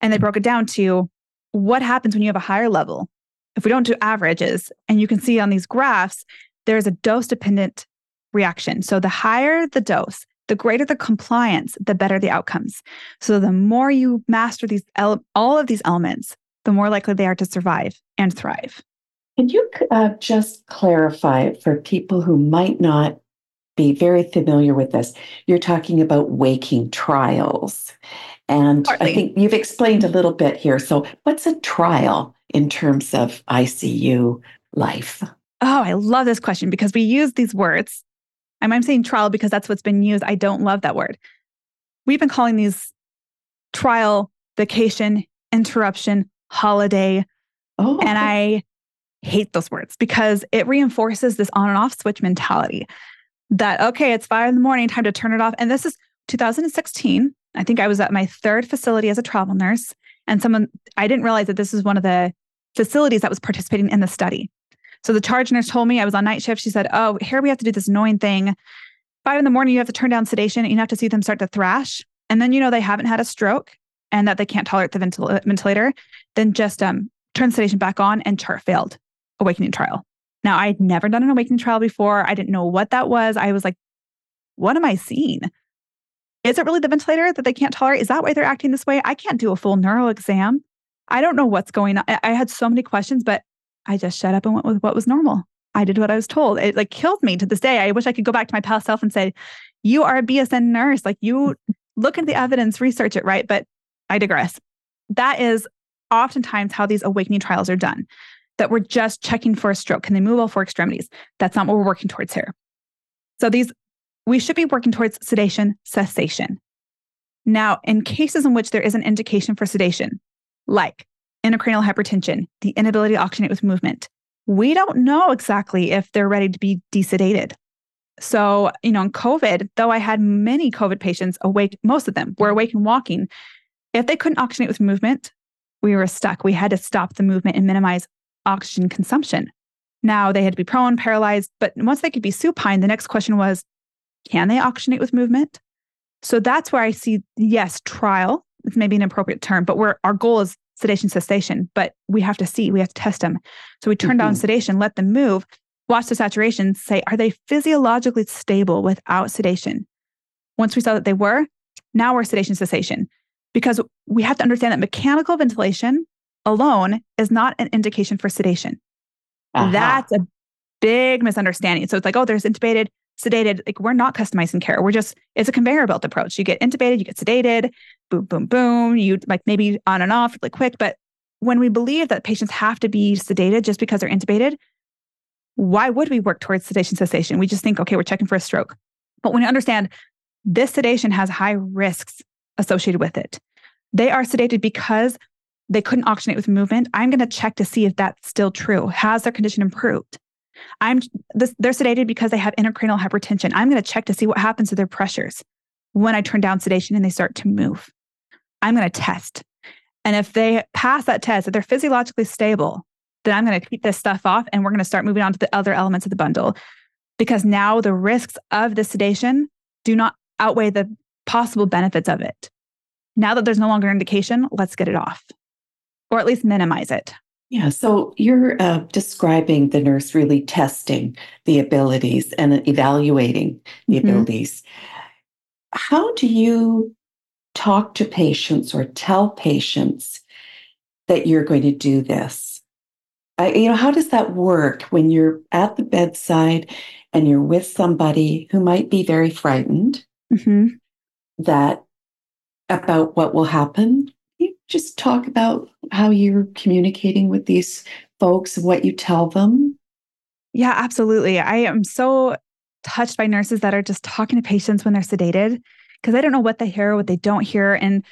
and they broke it down to what happens when you have a higher level. If we don't do averages, and you can see on these graphs, there's a dose dependent reaction. So the higher the dose, the greater the compliance, the better the outcomes. So the more you master these ele- all of these elements, the more likely they are to survive and thrive. Can you uh, just clarify for people who might not be very familiar with this? You're talking about waking trials. And Partly. I think you've explained a little bit here. So, what's a trial in terms of ICU life? Oh, I love this question because we use these words I'm, I'm saying trial because that's what's been used. I don't love that word. We've been calling these trial, vacation, interruption, holiday. Oh. And I hate those words because it reinforces this on and off switch mentality that, okay, it's five in the morning, time to turn it off. And this is 2016. I think I was at my third facility as a travel nurse. And someone, I didn't realize that this is one of the facilities that was participating in the study. So the charge nurse told me I was on night shift. She said, Oh, here we have to do this annoying thing. Five in the morning, you have to turn down sedation and you have to see them start to thrash. And then you know they haven't had a stroke and that they can't tolerate the ventil- ventilator. Then just um, turn sedation back on and chart failed awakening trial. Now, I'd never done an awakening trial before. I didn't know what that was. I was like, what am I seeing? Is it really the ventilator that they can't tolerate? Is that why they're acting this way? I can't do a full neuro exam. I don't know what's going on. I had so many questions, but I just shut up and went with what was normal. I did what I was told. It like killed me to this day. I wish I could go back to my past self and say, you are a BSN nurse. Like you mm. look at the evidence, research it, right? But I digress. That is oftentimes how these awakening trials are done, that we're just checking for a stroke. Can they move all four extremities? That's not what we're working towards here. So these, we should be working towards sedation cessation. Now, in cases in which there is an indication for sedation, like intracranial hypertension, the inability to oxygenate with movement. We don't know exactly if they're ready to be desedated. So, you know, in COVID, though I had many COVID patients awake, most of them were awake and walking. If they couldn't oxygenate with movement, we were stuck. We had to stop the movement and minimize oxygen consumption. Now they had to be prone, paralyzed, but once they could be supine, the next question was Can they oxygenate with movement? So that's where I see, yes, trial is maybe an appropriate term, but where our goal is sedation cessation, but we have to see, we have to test them. So we turn mm-hmm. down sedation, let them move, watch the saturation, say, are they physiologically stable without sedation? Once we saw that they were, now we're sedation cessation because we have to understand that mechanical ventilation alone is not an indication for sedation. Uh-huh. That's a big misunderstanding. So it's like, oh, there's intubated, sedated. Like we're not customizing care. We're just, it's a conveyor belt approach. You get intubated, you get sedated, boom, boom, boom. You like maybe on and off really quick. But when we believe that patients have to be sedated just because they're intubated, why would we work towards sedation cessation? We just think, okay, we're checking for a stroke. But when you understand this sedation has high risks associated with it, they are sedated because they couldn't oxygenate with movement. I'm going to check to see if that's still true. Has their condition improved? I'm this, they're sedated because they have intracranial hypertension. I'm going to check to see what happens to their pressures when I turn down sedation and they start to move. I'm going to test. And if they pass that test, if they're physiologically stable, then I'm going to keep this stuff off and we're going to start moving on to the other elements of the bundle because now the risks of the sedation do not outweigh the possible benefits of it. Now that there's no longer indication, let's get it off or at least minimize it. Yeah, so you're uh, describing the nurse really testing the abilities and evaluating the mm-hmm. abilities. How do you talk to patients or tell patients that you're going to do this? I, you know, how does that work when you're at the bedside and you're with somebody who might be very frightened mm-hmm. that about what will happen you just talk about how you're communicating with these folks, what you tell them? Yeah, absolutely. I am so touched by nurses that are just talking to patients when they're sedated because I don't know what they hear, what they don't hear. And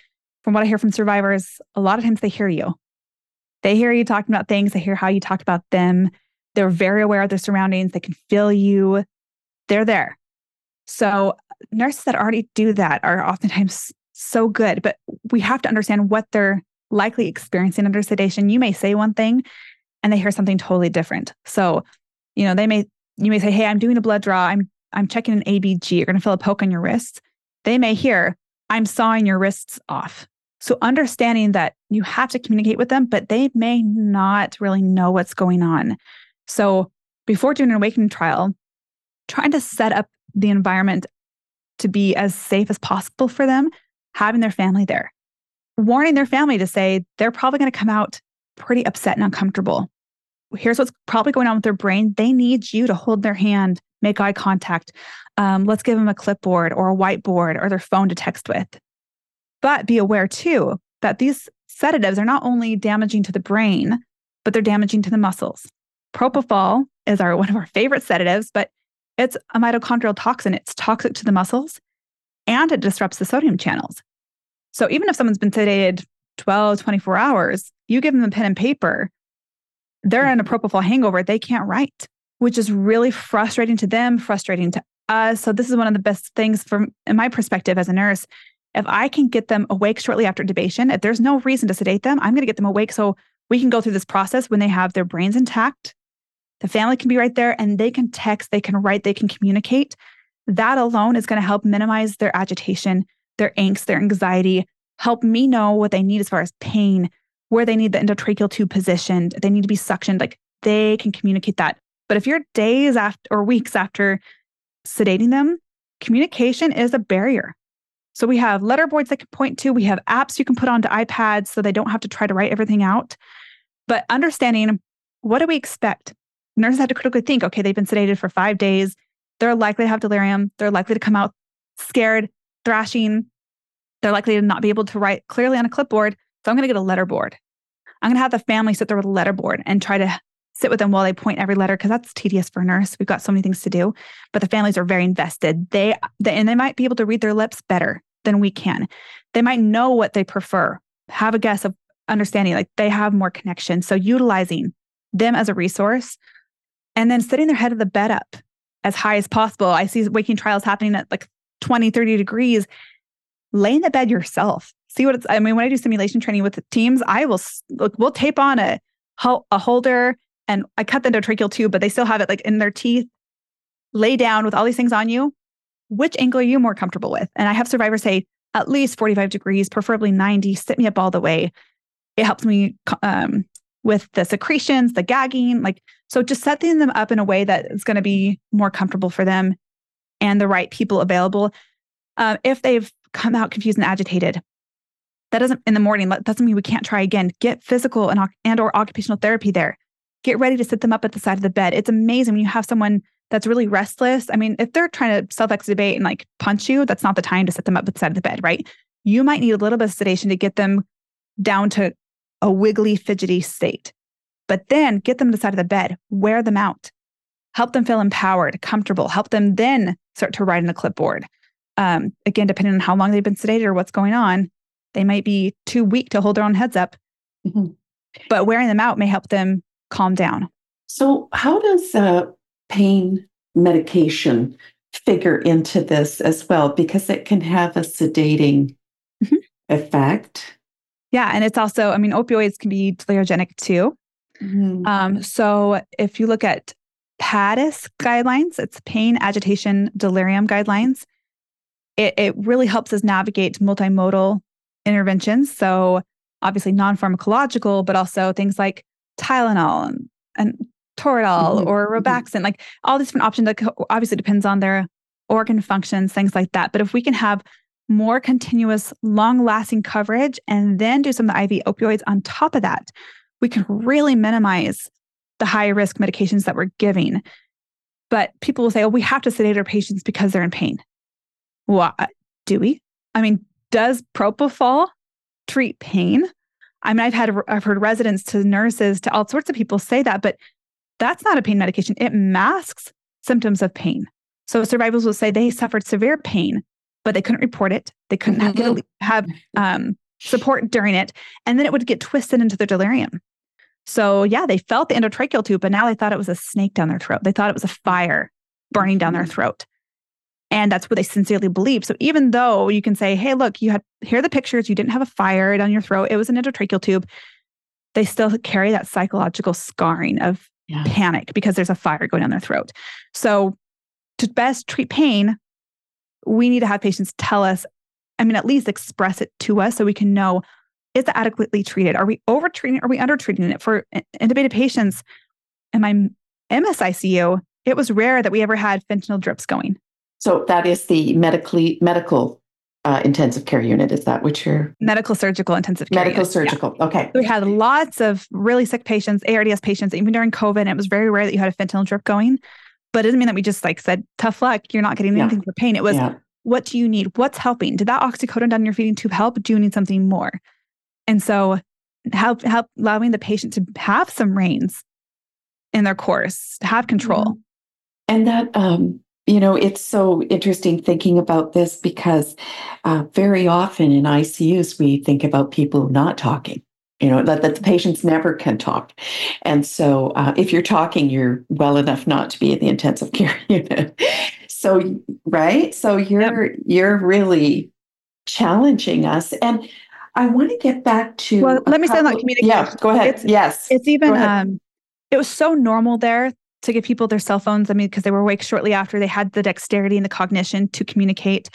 from what I hear from survivors, a lot of times they hear you. They hear you talking about things, they hear how you talk about them. They're very aware of their surroundings, they can feel you. They're there. So, nurses that already do that are oftentimes so good, but we have to understand what they're likely experiencing under sedation. You may say one thing and they hear something totally different. So, you know, they may you may say, "Hey, I'm doing a blood draw. I'm I'm checking an ABG. You're going to feel a poke on your wrist." They may hear, "I'm sawing your wrists off." So understanding that you have to communicate with them, but they may not really know what's going on. So before doing an awakening trial, trying to set up the environment to be as safe as possible for them having their family there, warning their family to say they're probably going to come out pretty upset and uncomfortable. Here's what's probably going on with their brain. They need you to hold their hand, make eye contact. Um, let's give them a clipboard or a whiteboard or their phone to text with. But be aware too that these sedatives are not only damaging to the brain, but they're damaging to the muscles. Propofol is our one of our favorite sedatives, but it's a mitochondrial toxin. It's toxic to the muscles and it disrupts the sodium channels. So even if someone's been sedated 12, 24 hours, you give them a pen and paper, they're in a propofol hangover, they can't write, which is really frustrating to them, frustrating to us. So this is one of the best things from in my perspective as a nurse. If I can get them awake shortly after intubation, if there's no reason to sedate them, I'm going to get them awake so we can go through this process when they have their brains intact. The family can be right there and they can text, they can write, they can communicate that alone is going to help minimize their agitation, their angst, their anxiety, help me know what they need as far as pain, where they need the endotracheal tube positioned, they need to be suctioned. Like they can communicate that. But if you're days after or weeks after sedating them, communication is a barrier. So we have letterboards they can point to, we have apps you can put onto iPads so they don't have to try to write everything out. But understanding what do we expect? Nurses have to critically think, okay, they've been sedated for five days they're likely to have delirium. They're likely to come out scared, thrashing. They're likely to not be able to write clearly on a clipboard. So I'm going to get a letter board. I'm going to have the family sit there with a letter board and try to sit with them while they point every letter because that's tedious for a nurse. We've got so many things to do, but the families are very invested. They, they and they might be able to read their lips better than we can. They might know what they prefer, have a guess of understanding, like they have more connection. So utilizing them as a resource and then sitting their head of the bed up as high as possible. I see waking trials happening at like 20, 30 degrees. Lay in the bed yourself. See what it's, I mean, when I do simulation training with teams, I will, look, we'll tape on a, a holder and I cut the endotracheal tube, but they still have it like in their teeth. Lay down with all these things on you. which angle are you more comfortable with? And I have survivors say at least 45 degrees, preferably 90, sit me up all the way. It helps me um, with the secretions, the gagging, like, so just setting them up in a way that is going to be more comfortable for them and the right people available. Uh, if they've come out confused and agitated, that doesn't in the morning, that doesn't mean we can't try again. Get physical and, and or occupational therapy there. Get ready to sit them up at the side of the bed. It's amazing when you have someone that's really restless. I mean, if they're trying to self extubate and like punch you, that's not the time to set them up at the side of the bed, right? You might need a little bit of sedation to get them down to a wiggly, fidgety state. But then get them to the side of the bed, wear them out, help them feel empowered, comfortable, help them then start to write in a clipboard. Um, again, depending on how long they've been sedated or what's going on, they might be too weak to hold their own heads up. Mm-hmm. But wearing them out may help them calm down. So, how does uh, pain medication figure into this as well? Because it can have a sedating mm-hmm. effect. Yeah. And it's also, I mean, opioids can be sclerogenic too. Mm-hmm. Um, so, if you look at PADIS guidelines, it's pain, agitation, delirium guidelines. It, it really helps us navigate multimodal interventions. So, obviously, non pharmacological, but also things like Tylenol and, and Toradol mm-hmm. or mm-hmm. Robaxin, like all these different options that obviously depends on their organ functions, things like that. But if we can have more continuous, long lasting coverage and then do some of the IV opioids on top of that, we can really minimize the high risk medications that we're giving. But people will say, oh, we have to sedate our patients because they're in pain. What do we? I mean, does propofol treat pain? I mean, I've had I've heard residents to nurses to all sorts of people say that, but that's not a pain medication. It masks symptoms of pain. So survivors will say they suffered severe pain, but they couldn't report it. They couldn't mm-hmm. have, have um, support during it, and then it would get twisted into their delirium. So yeah, they felt the endotracheal tube, but now they thought it was a snake down their throat. They thought it was a fire burning down their mm-hmm. throat. And that's what they sincerely believe. So even though you can say, hey, look, you had here are the pictures, you didn't have a fire down your throat, it was an endotracheal tube, they still carry that psychological scarring of yeah. panic because there's a fire going down their throat. So to best treat pain, we need to have patients tell us, I mean, at least express it to us so we can know is it adequately treated? Are we over treating? Are we under treating it? For intubated patients in my MSICU, it was rare that we ever had fentanyl drips going. So that is the medically medical uh, intensive care unit. Is that what you're medical surgical intensive care? Medical unit. surgical. Yeah. Okay. We had lots of really sick patients, ARDS patients, even during COVID. it was very rare that you had a fentanyl drip going. But it doesn't mean that we just like said, tough luck, you're not getting anything yeah. for pain. It was yeah. what do you need? What's helping? Did that oxycodone down your feeding tube help? Do you need something more? And so help help allowing the patient to have some reins in their course, to have control. Mm-hmm. And that um you know, it's so interesting thinking about this because uh, very often in ICUs, we think about people not talking, you know, that, that the patients never can talk. And so uh, if you're talking, you're well enough not to be in the intensive care unit. so, right. So you're, yep. you're really challenging us. And I want to get back to. Well, let me couple, say on that communication. Yeah, go ahead. It's, yes. It's even, um, it was so normal there to give people their cell phones. I mean, because they were awake shortly after, they had the dexterity and the cognition to communicate.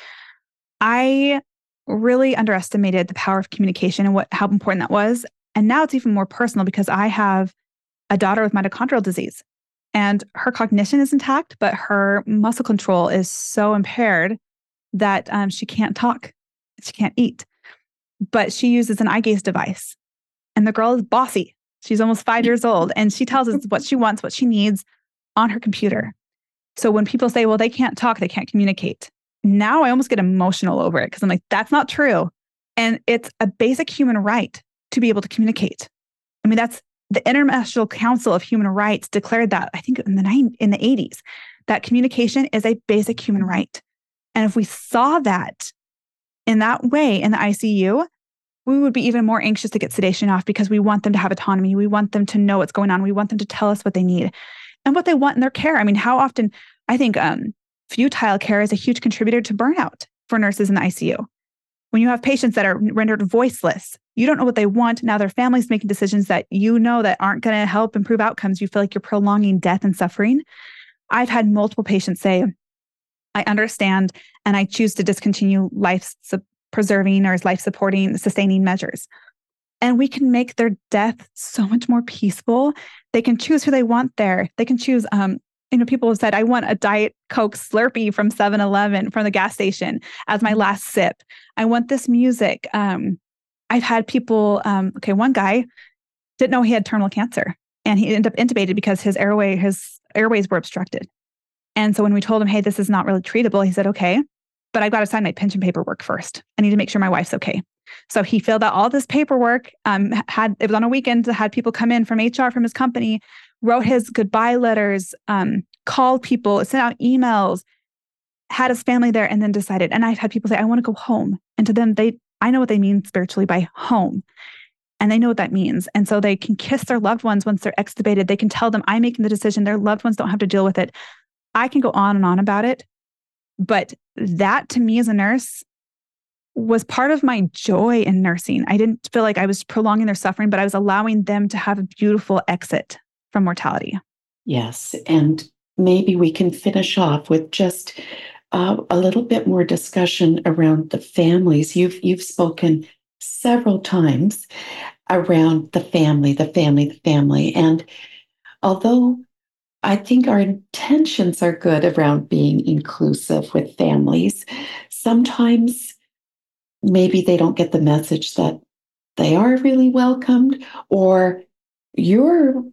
I really underestimated the power of communication and what how important that was. And now it's even more personal because I have a daughter with mitochondrial disease and her cognition is intact, but her muscle control is so impaired that um, she can't talk, she can't eat. But she uses an eye gaze device. And the girl is bossy. She's almost five years old and she tells us what she wants, what she needs on her computer. So when people say, well, they can't talk, they can't communicate, now I almost get emotional over it because I'm like, that's not true. And it's a basic human right to be able to communicate. I mean, that's the International Council of Human Rights declared that, I think in the, nine, in the 80s, that communication is a basic human right. And if we saw that in that way in the ICU, we would be even more anxious to get sedation off because we want them to have autonomy. We want them to know what's going on. We want them to tell us what they need and what they want in their care. I mean, how often I think um, futile care is a huge contributor to burnout for nurses in the ICU. When you have patients that are rendered voiceless, you don't know what they want. Now their families making decisions that you know that aren't going to help improve outcomes. You feel like you're prolonging death and suffering. I've had multiple patients say, I understand and I choose to discontinue life preserving or life supporting, sustaining measures. And we can make their death so much more peaceful. They can choose who they want there. They can choose, um, you know, people have said, I want a Diet Coke Slurpee from 7 Eleven from the gas station as my last sip. I want this music. Um, I've had people, um, okay, one guy didn't know he had terminal cancer and he ended up intubated because his airway, his airways were obstructed. And so when we told him, hey, this is not really treatable, he said, okay, but I've got to sign my pension paperwork first. I need to make sure my wife's okay. So he filled out all this paperwork. Um, had it was on a weekend. Had people come in from HR from his company, wrote his goodbye letters, um, called people, sent out emails, had his family there, and then decided. And I've had people say, "I want to go home," and to them, they I know what they mean spiritually by home. And they know what that means. And so they can kiss their loved ones once they're extubated. They can tell them, I'm making the decision. Their loved ones don't have to deal with it. I can go on and on about it. But that to me as a nurse was part of my joy in nursing. I didn't feel like I was prolonging their suffering, but I was allowing them to have a beautiful exit from mortality. Yes. And maybe we can finish off with just uh, a little bit more discussion around the families. You've you've spoken several times around the family, the family, the family. And although I think our intentions are good around being inclusive with families. Sometimes maybe they don't get the message that they are really welcomed, or you're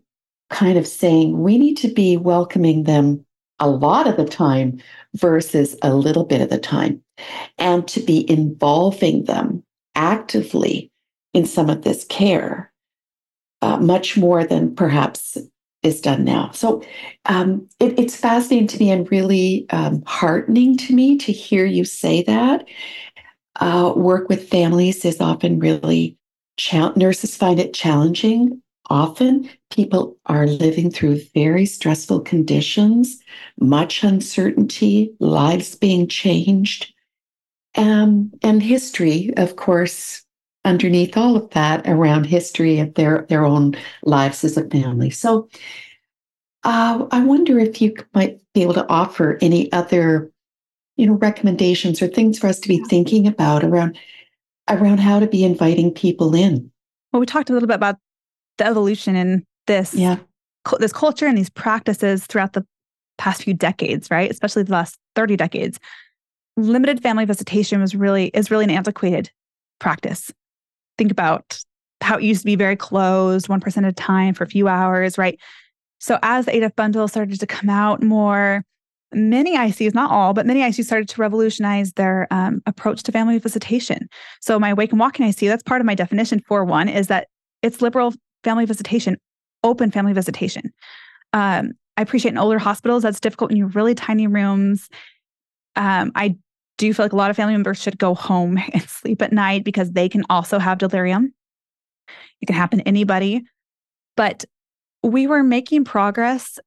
kind of saying we need to be welcoming them a lot of the time versus a little bit of the time, and to be involving them actively in some of this care, uh, much more than perhaps is done now. So um, it, it's fascinating to me and really um, heartening to me to hear you say that. Uh, work with families is often really, cha- nurses find it challenging. Often people are living through very stressful conditions, much uncertainty, lives being changed. Um, and history, of course, underneath all of that around history of their their own lives as a family. So uh, I wonder if you might be able to offer any other, you know, recommendations or things for us to be thinking about around around how to be inviting people in. Well, we talked a little bit about the evolution in this yeah this culture and these practices throughout the past few decades, right? Especially the last 30 decades. Limited family visitation was really is really an antiquated practice think about how it used to be very closed, one person at a time for a few hours, right? So as the ADF bundle started to come out more, many ICUs, not all, but many ICUs started to revolutionize their um, approach to family visitation. So my wake and walking ICU, that's part of my definition for one, is that it's liberal family visitation, open family visitation. Um, I appreciate in older hospitals that's difficult in your really tiny rooms. Um, I do feel like a lot of family members should go home and sleep at night because they can also have delirium. It can happen to anybody. But we were making progress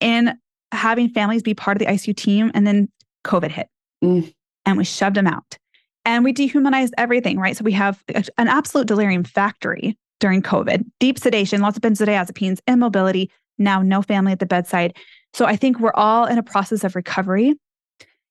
in having families be part of the ICU team, and then COVID hit mm. and we shoved them out. And we dehumanized everything, right? So we have an absolute delirium factory during COVID, deep sedation, lots of benzodiazepines, immobility, now no family at the bedside. So I think we're all in a process of recovery.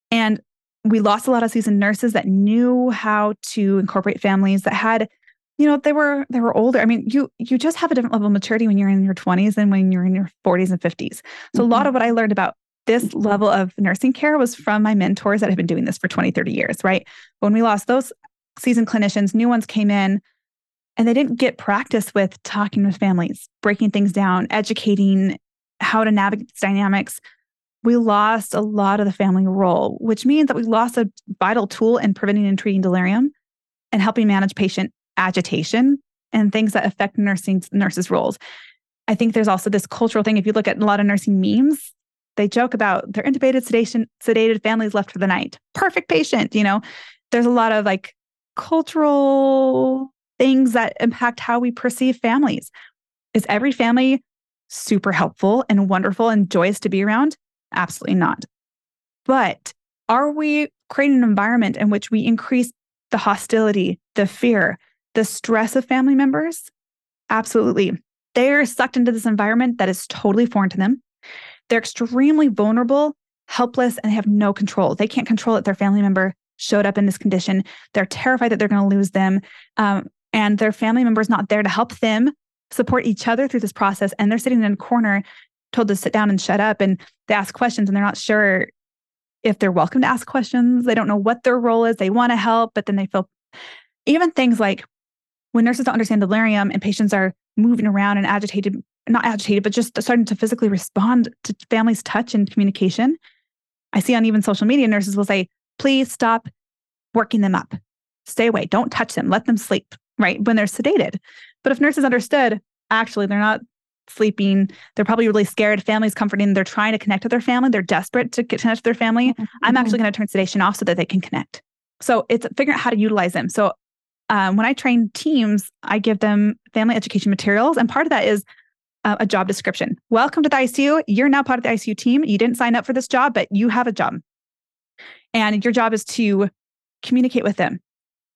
And we lost a lot of seasoned nurses that knew how to incorporate families that had you know they were they were older i mean you you just have a different level of maturity when you're in your 20s than when you're in your 40s and 50s so mm-hmm. a lot mm-hmm. of what i learned about this level of nursing care was from my mentors that have been doing this for 20 30 years right when we lost those seasoned clinicians new ones came in and they didn't get practice with talking with families breaking things down educating how to navigate these dynamics we lost a lot of the family role, which means that we lost a vital tool in preventing and treating delirium and helping manage patient agitation and things that affect nursing nurses' roles. I think there's also this cultural thing. If you look at a lot of nursing memes, they joke about their intubated sedation, sedated families left for the night. Perfect patient, you know. There's a lot of like cultural things that impact how we perceive families. Is every family super helpful and wonderful and joyous to be around? Absolutely not. But are we creating an environment in which we increase the hostility, the fear, the stress of family members? Absolutely. They're sucked into this environment that is totally foreign to them. They're extremely vulnerable helpless and they have no control. They can't control that their family member showed up in this condition. They're terrified that they're going to lose them. Um, and their family member is not there to help them support each other through this process. And they're sitting in a corner told to sit down and shut up. And they ask questions and they're not sure if they're welcome to ask questions. They don't know what their role is. They want to help, but then they feel even things like when nurses don't understand delirium and patients are moving around and agitated, not agitated, but just starting to physically respond to families' touch and communication. I see on even social media, nurses will say, please stop working them up. Stay away. Don't touch them. Let them sleep, right? When they're sedated. But if nurses understood, actually, they're not sleeping. They're probably really scared. Family's comforting. They're trying to connect with their family. They're desperate to connect with their family. Mm-hmm. I'm actually going to turn sedation off so that they can connect. So it's figuring out how to utilize them. So um, when I train teams, I give them family education materials. And part of that is uh, a job description. Welcome to the ICU. You're now part of the ICU team. You didn't sign up for this job, but you have a job. And your job is to communicate with them,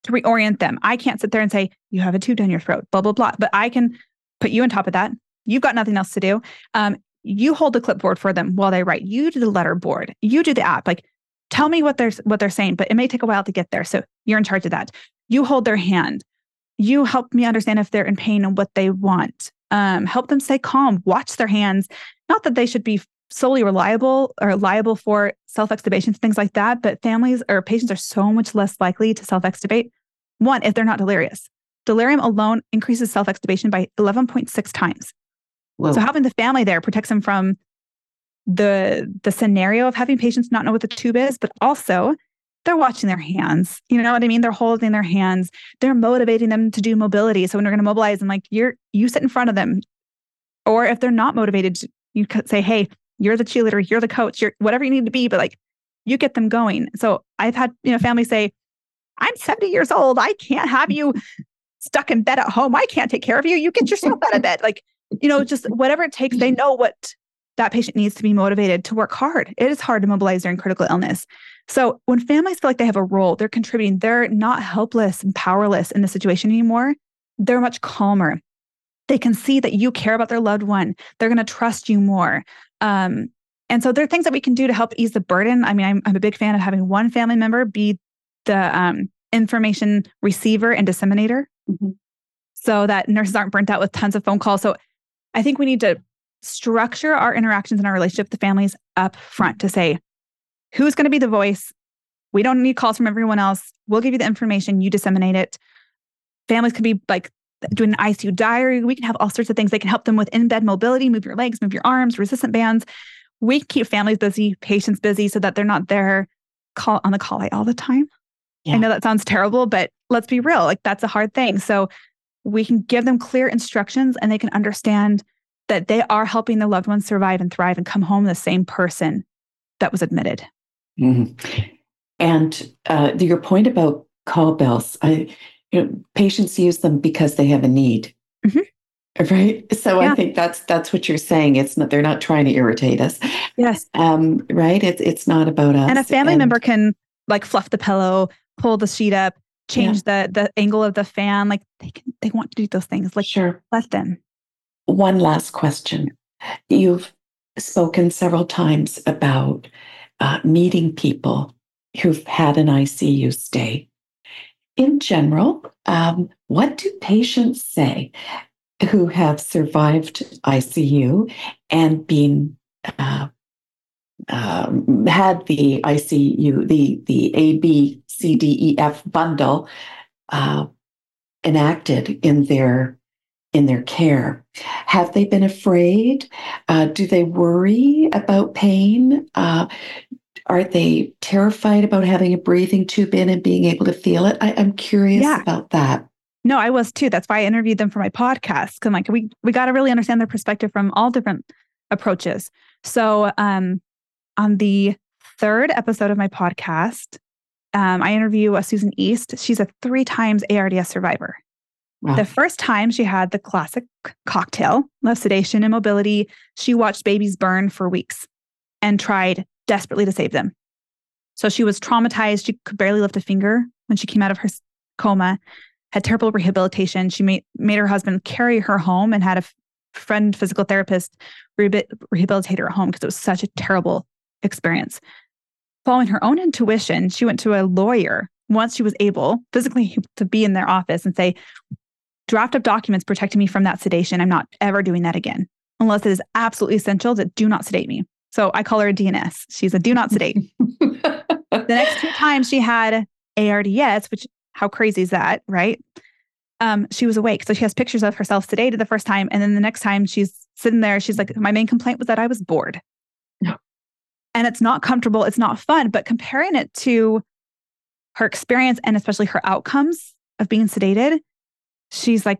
to reorient them. I can't sit there and say, you have a tube down your throat, blah, blah, blah. But I can put you on top of that. You've got nothing else to do. Um, you hold the clipboard for them while they write. You do the letter board. You do the app. Like, tell me what they're what they're saying, but it may take a while to get there. So you're in charge of that. You hold their hand. You help me understand if they're in pain and what they want. Um, help them stay calm. Watch their hands. Not that they should be solely reliable or liable for self extubations, things like that, but families or patients are so much less likely to self extubate. One, if they're not delirious. Delirium alone increases self extubation by 11.6 times. Whoa. So having the family there protects them from the the scenario of having patients not know what the tube is, but also they're watching their hands. You know what I mean? They're holding their hands. They're motivating them to do mobility. So when they're going to mobilize, and like you're you sit in front of them, or if they're not motivated, you could say, "Hey, you're the cheerleader. You're the coach. You're whatever you need to be." But like you get them going. So I've had you know families say, "I'm 70 years old. I can't have you stuck in bed at home. I can't take care of you. You get yourself out of bed." Like you know, just whatever it takes. They know what that patient needs to be motivated to work hard. It is hard to mobilize during critical illness. So when families feel like they have a role, they're contributing, they're not helpless and powerless in the situation anymore. They're much calmer. They can see that you care about their loved one. They're going to trust you more. Um, and so there are things that we can do to help ease the burden. I mean, I'm, I'm a big fan of having one family member be the um, information receiver and disseminator mm-hmm. so that nurses aren't burnt out with tons of phone calls. So I think we need to structure our interactions and our relationship with the families up front to say, who's going to be the voice? We don't need calls from everyone else. We'll give you the information, you disseminate it. Families can be like doing an ICU diary. We can have all sorts of things. They can help them with in bed mobility, move your legs, move your arms, resistant bands. We keep families busy, patients busy so that they're not there call on the call light all the time. Yeah. I know that sounds terrible, but let's be real. Like that's a hard thing. So we can give them clear instructions and they can understand that they are helping their loved ones survive and thrive and come home the same person that was admitted. Mm-hmm. And uh, your point about call bells, I, you know, patients use them because they have a need. Mm-hmm. Right. So yeah. I think that's that's what you're saying. It's not they're not trying to irritate us. Yes. Um, right. It's it's not about us. And a family and, member can like fluff the pillow, pull the sheet up, change yeah. the the angle of the fan like they can they want to do those things like sure let them one last question. You've spoken several times about uh, meeting people who've had an icu stay. In general um, what do patients say who have survived icu and been uh, um, had the ICU, the the A B C D E F bundle uh, enacted in their in their care. Have they been afraid? Uh, do they worry about pain? Uh, are they terrified about having a breathing tube in and being able to feel it? I, am curious yeah. about that. No, I was too. That's why I interviewed them for my podcast. Cause like we we got to really understand their perspective from all different approaches. So um on the third episode of my podcast, um, I interview a Susan East. She's a three times ARDS survivor. Wow. The first time she had the classic cocktail of sedation and mobility, she watched babies burn for weeks and tried desperately to save them. So she was traumatized. She could barely lift a finger when she came out of her coma, had terrible rehabilitation. She made, made her husband carry her home and had a friend physical therapist rehabilitate her at home because it was such a terrible experience. Following her own intuition, she went to a lawyer once she was able physically to be in their office and say, draft up documents protecting me from that sedation. I'm not ever doing that again, unless it is absolutely essential that do not sedate me. So I call her a DNS. She's a do not sedate. the next two times she had ARDS, which how crazy is that, right? Um, she was awake. So she has pictures of herself sedated the first time. And then the next time she's sitting there, she's like, My main complaint was that I was bored. No. And it's not comfortable, it's not fun. But comparing it to her experience and especially her outcomes of being sedated, she's like,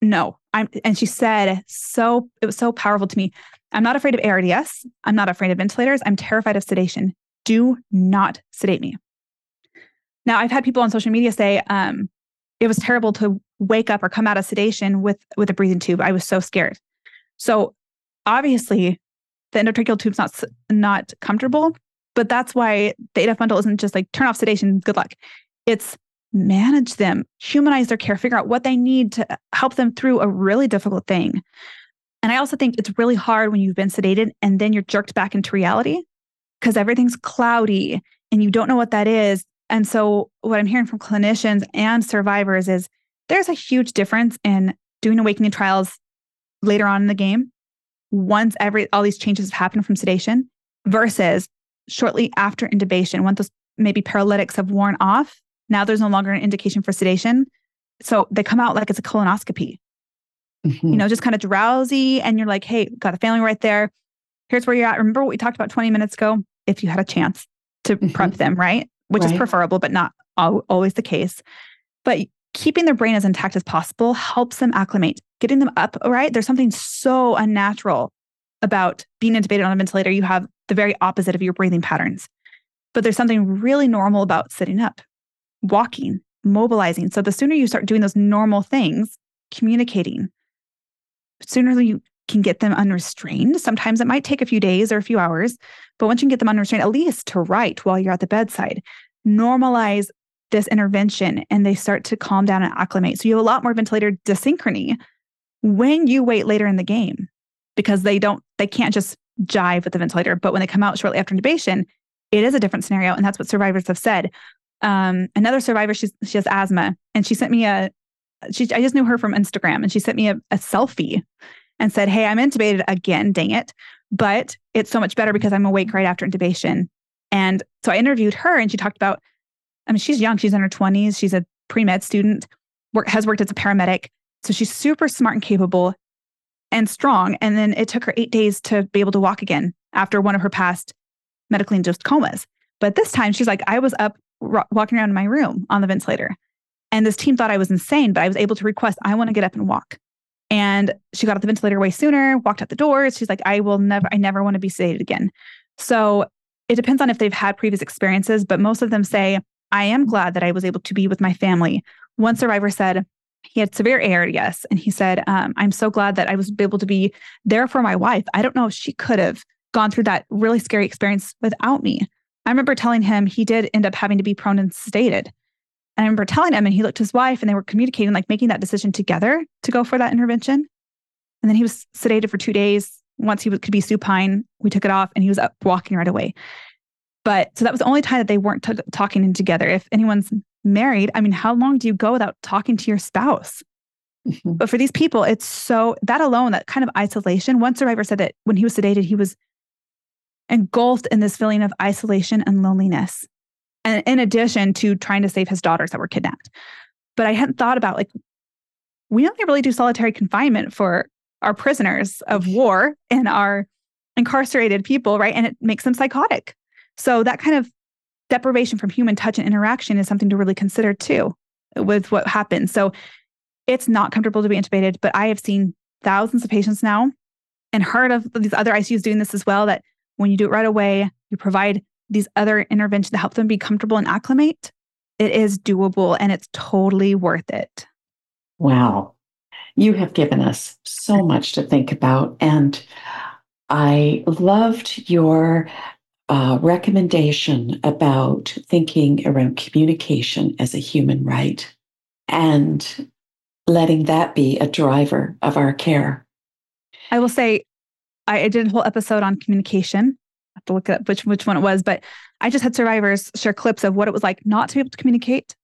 no, I'm, and she said, so, it was so powerful to me. I'm not afraid of ARDS. I'm not afraid of ventilators. I'm terrified of sedation. Do not sedate me. Now, I've had people on social media say, um, it was terrible to wake up or come out of sedation with, with a breathing tube. I was so scared. So obviously, the endotracheal tube's not, not comfortable, but that's why the ADF bundle isn't just like turn off sedation, good luck. It's manage them, humanize their care, figure out what they need to uh, help them through a really difficult thing. And I also think it's really hard when you've been sedated and then you're jerked back into reality because everything's cloudy and you don't know what that is. And so, what I'm hearing from clinicians and survivors is there's a huge difference in doing awakening trials later on in the game, once every all these changes have happened from sedation, versus shortly after intubation, once those maybe paralytics have worn off now there's no longer an indication for sedation. So they come out like it's a colonoscopy, mm-hmm. you know, just kind of drowsy. And you're like, hey, got a family right there. Here's where you're at. Remember what we talked about 20 minutes ago? If you had a chance to mm-hmm. prep them, right? Which right. is preferable, but not always the case. But keeping their brain as intact as possible helps them acclimate, getting them up, right? There's something so unnatural about being intubated on a ventilator. You have the very opposite of your breathing patterns. But there's something really normal about sitting up walking, mobilizing. So the sooner you start doing those normal things, communicating, sooner you can get them unrestrained. Sometimes it might take a few days or a few hours, but once you can get them unrestrained, at least to write while you're at the bedside, normalize this intervention and they start to calm down and acclimate. So you have a lot more ventilator desynchrony when you wait later in the game because they don't, they can't just jive with the ventilator. But when they come out shortly after intubation, it is a different scenario. And that's what survivors have said um, another survivor, she's, she has asthma, and she sent me a, she, I just knew her from Instagram, and she sent me a, a selfie and said, Hey, I'm intubated again, dang it. But it's so much better because I'm awake right after intubation. And so I interviewed her, and she talked about, I mean, she's young, she's in her 20s, she's a pre med student, work, has worked as a paramedic. So she's super smart and capable and strong. And then it took her eight days to be able to walk again after one of her past medically induced comas. But this time she's like, I was up walking around in my room on the ventilator. And this team thought I was insane, but I was able to request, I want to get up and walk. And she got off the ventilator way sooner, walked out the doors. She's like, I will never, I never want to be sedated again. So it depends on if they've had previous experiences, but most of them say, I am glad that I was able to be with my family. One survivor said he had severe ARDS, and he said, um, I'm so glad that I was able to be there for my wife. I don't know if she could have gone through that really scary experience without me. I remember telling him he did end up having to be prone and sedated. And I remember telling him, and he looked his wife, and they were communicating, like making that decision together to go for that intervention. And then he was sedated for two days. Once he could be supine, we took it off, and he was up walking right away. But so that was the only time that they weren't t- talking together. If anyone's married, I mean, how long do you go without talking to your spouse? Mm-hmm. But for these people, it's so that alone, that kind of isolation. One survivor said that when he was sedated, he was engulfed in this feeling of isolation and loneliness. And in addition to trying to save his daughters that were kidnapped. But I hadn't thought about like, we only really do solitary confinement for our prisoners of mm-hmm. war and our incarcerated people, right? And it makes them psychotic. So that kind of deprivation from human touch and interaction is something to really consider too with what happens. So it's not comfortable to be intubated, but I have seen thousands of patients now and heard of these other ICUs doing this as well that when you do it right away, you provide these other interventions to help them be comfortable and acclimate, it is doable and it's totally worth it. Wow. You have given us so much to think about. And I loved your uh, recommendation about thinking around communication as a human right and letting that be a driver of our care. I will say I did a whole episode on communication I have to look up which which one it was, but I just had survivors share clips of what it was like not to be able to communicate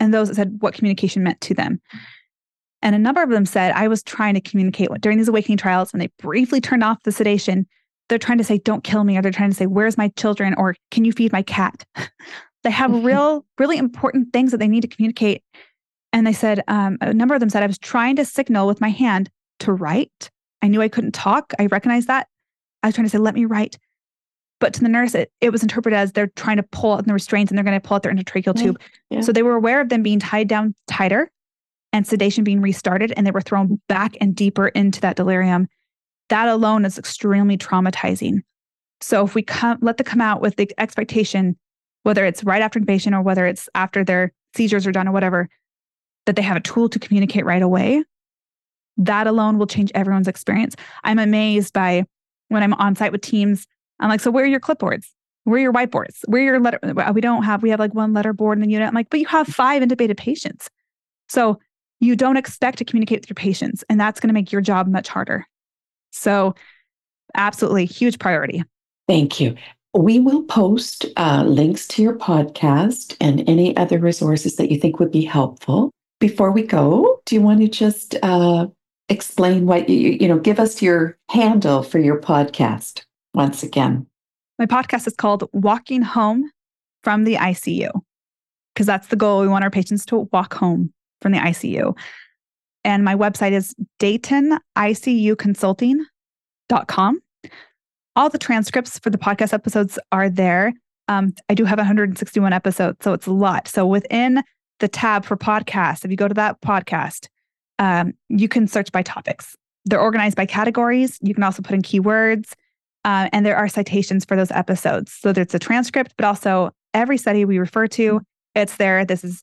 and those that said what communication meant to them. And a number of them said, I was trying to communicate during these awakening trials and they briefly turned off the sedation. They're trying to say, don't kill me, or they're trying to say, where's my children, or can you feed my cat? they have real, really important things that they need to communicate. And they said, um, a number of them said, I was trying to signal with my hand to write. I knew I couldn't talk. I recognized that. I was trying to say, let me write. But to the nurse, it, it was interpreted as they're trying to pull out the restraints and they're going to pull out their endotracheal tube. Yeah. So they were aware of them being tied down tighter and sedation being restarted, and they were thrown back and deeper into that delirium. That alone is extremely traumatizing. So if we come, let them come out with the expectation, whether it's right after intubation or whether it's after their seizures are done or whatever, that they have a tool to communicate right away, that alone will change everyone's experience. I'm amazed by when I'm on site with teams. I'm like, so where are your clipboards? Where are your whiteboards? Where are your letter? We don't have, we have like one letter board in the unit. I'm like, but you have five intubated patients. So you don't expect to communicate with your patients, and that's going to make your job much harder. So, absolutely huge priority. Thank you. We will post uh, links to your podcast and any other resources that you think would be helpful. Before we go, do you want to just uh, explain what you, you know, give us your handle for your podcast once again? My podcast is called Walking Home from the ICU because that's the goal. We want our patients to walk home from the ICU. And my website is DaytonICUconsulting.com. All the transcripts for the podcast episodes are there. Um, I do have 161 episodes, so it's a lot. So within the tab for podcasts, if you go to that podcast, um, you can search by topics. They're organized by categories. You can also put in keywords, uh, and there are citations for those episodes. So there's a transcript, but also every study we refer to, it's there. This is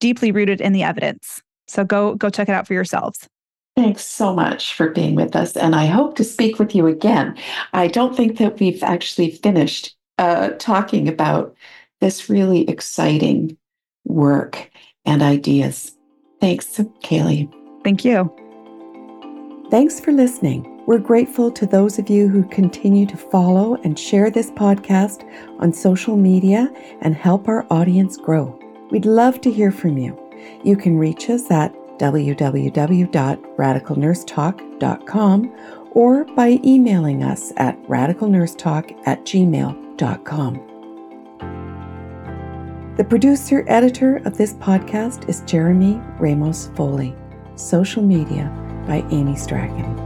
deeply rooted in the evidence. So go go check it out for yourselves. Thanks so much for being with us, and I hope to speak with you again. I don't think that we've actually finished uh, talking about this really exciting work and ideas. Thanks, Kali. Thank you. Thanks for listening. We're grateful to those of you who continue to follow and share this podcast on social media and help our audience grow. We'd love to hear from you. You can reach us at www.radicalnursetalk.com or by emailing us at radicalnursetalk at gmail.com. The producer editor of this podcast is Jeremy Ramos Foley. Social media by Amy Strachan.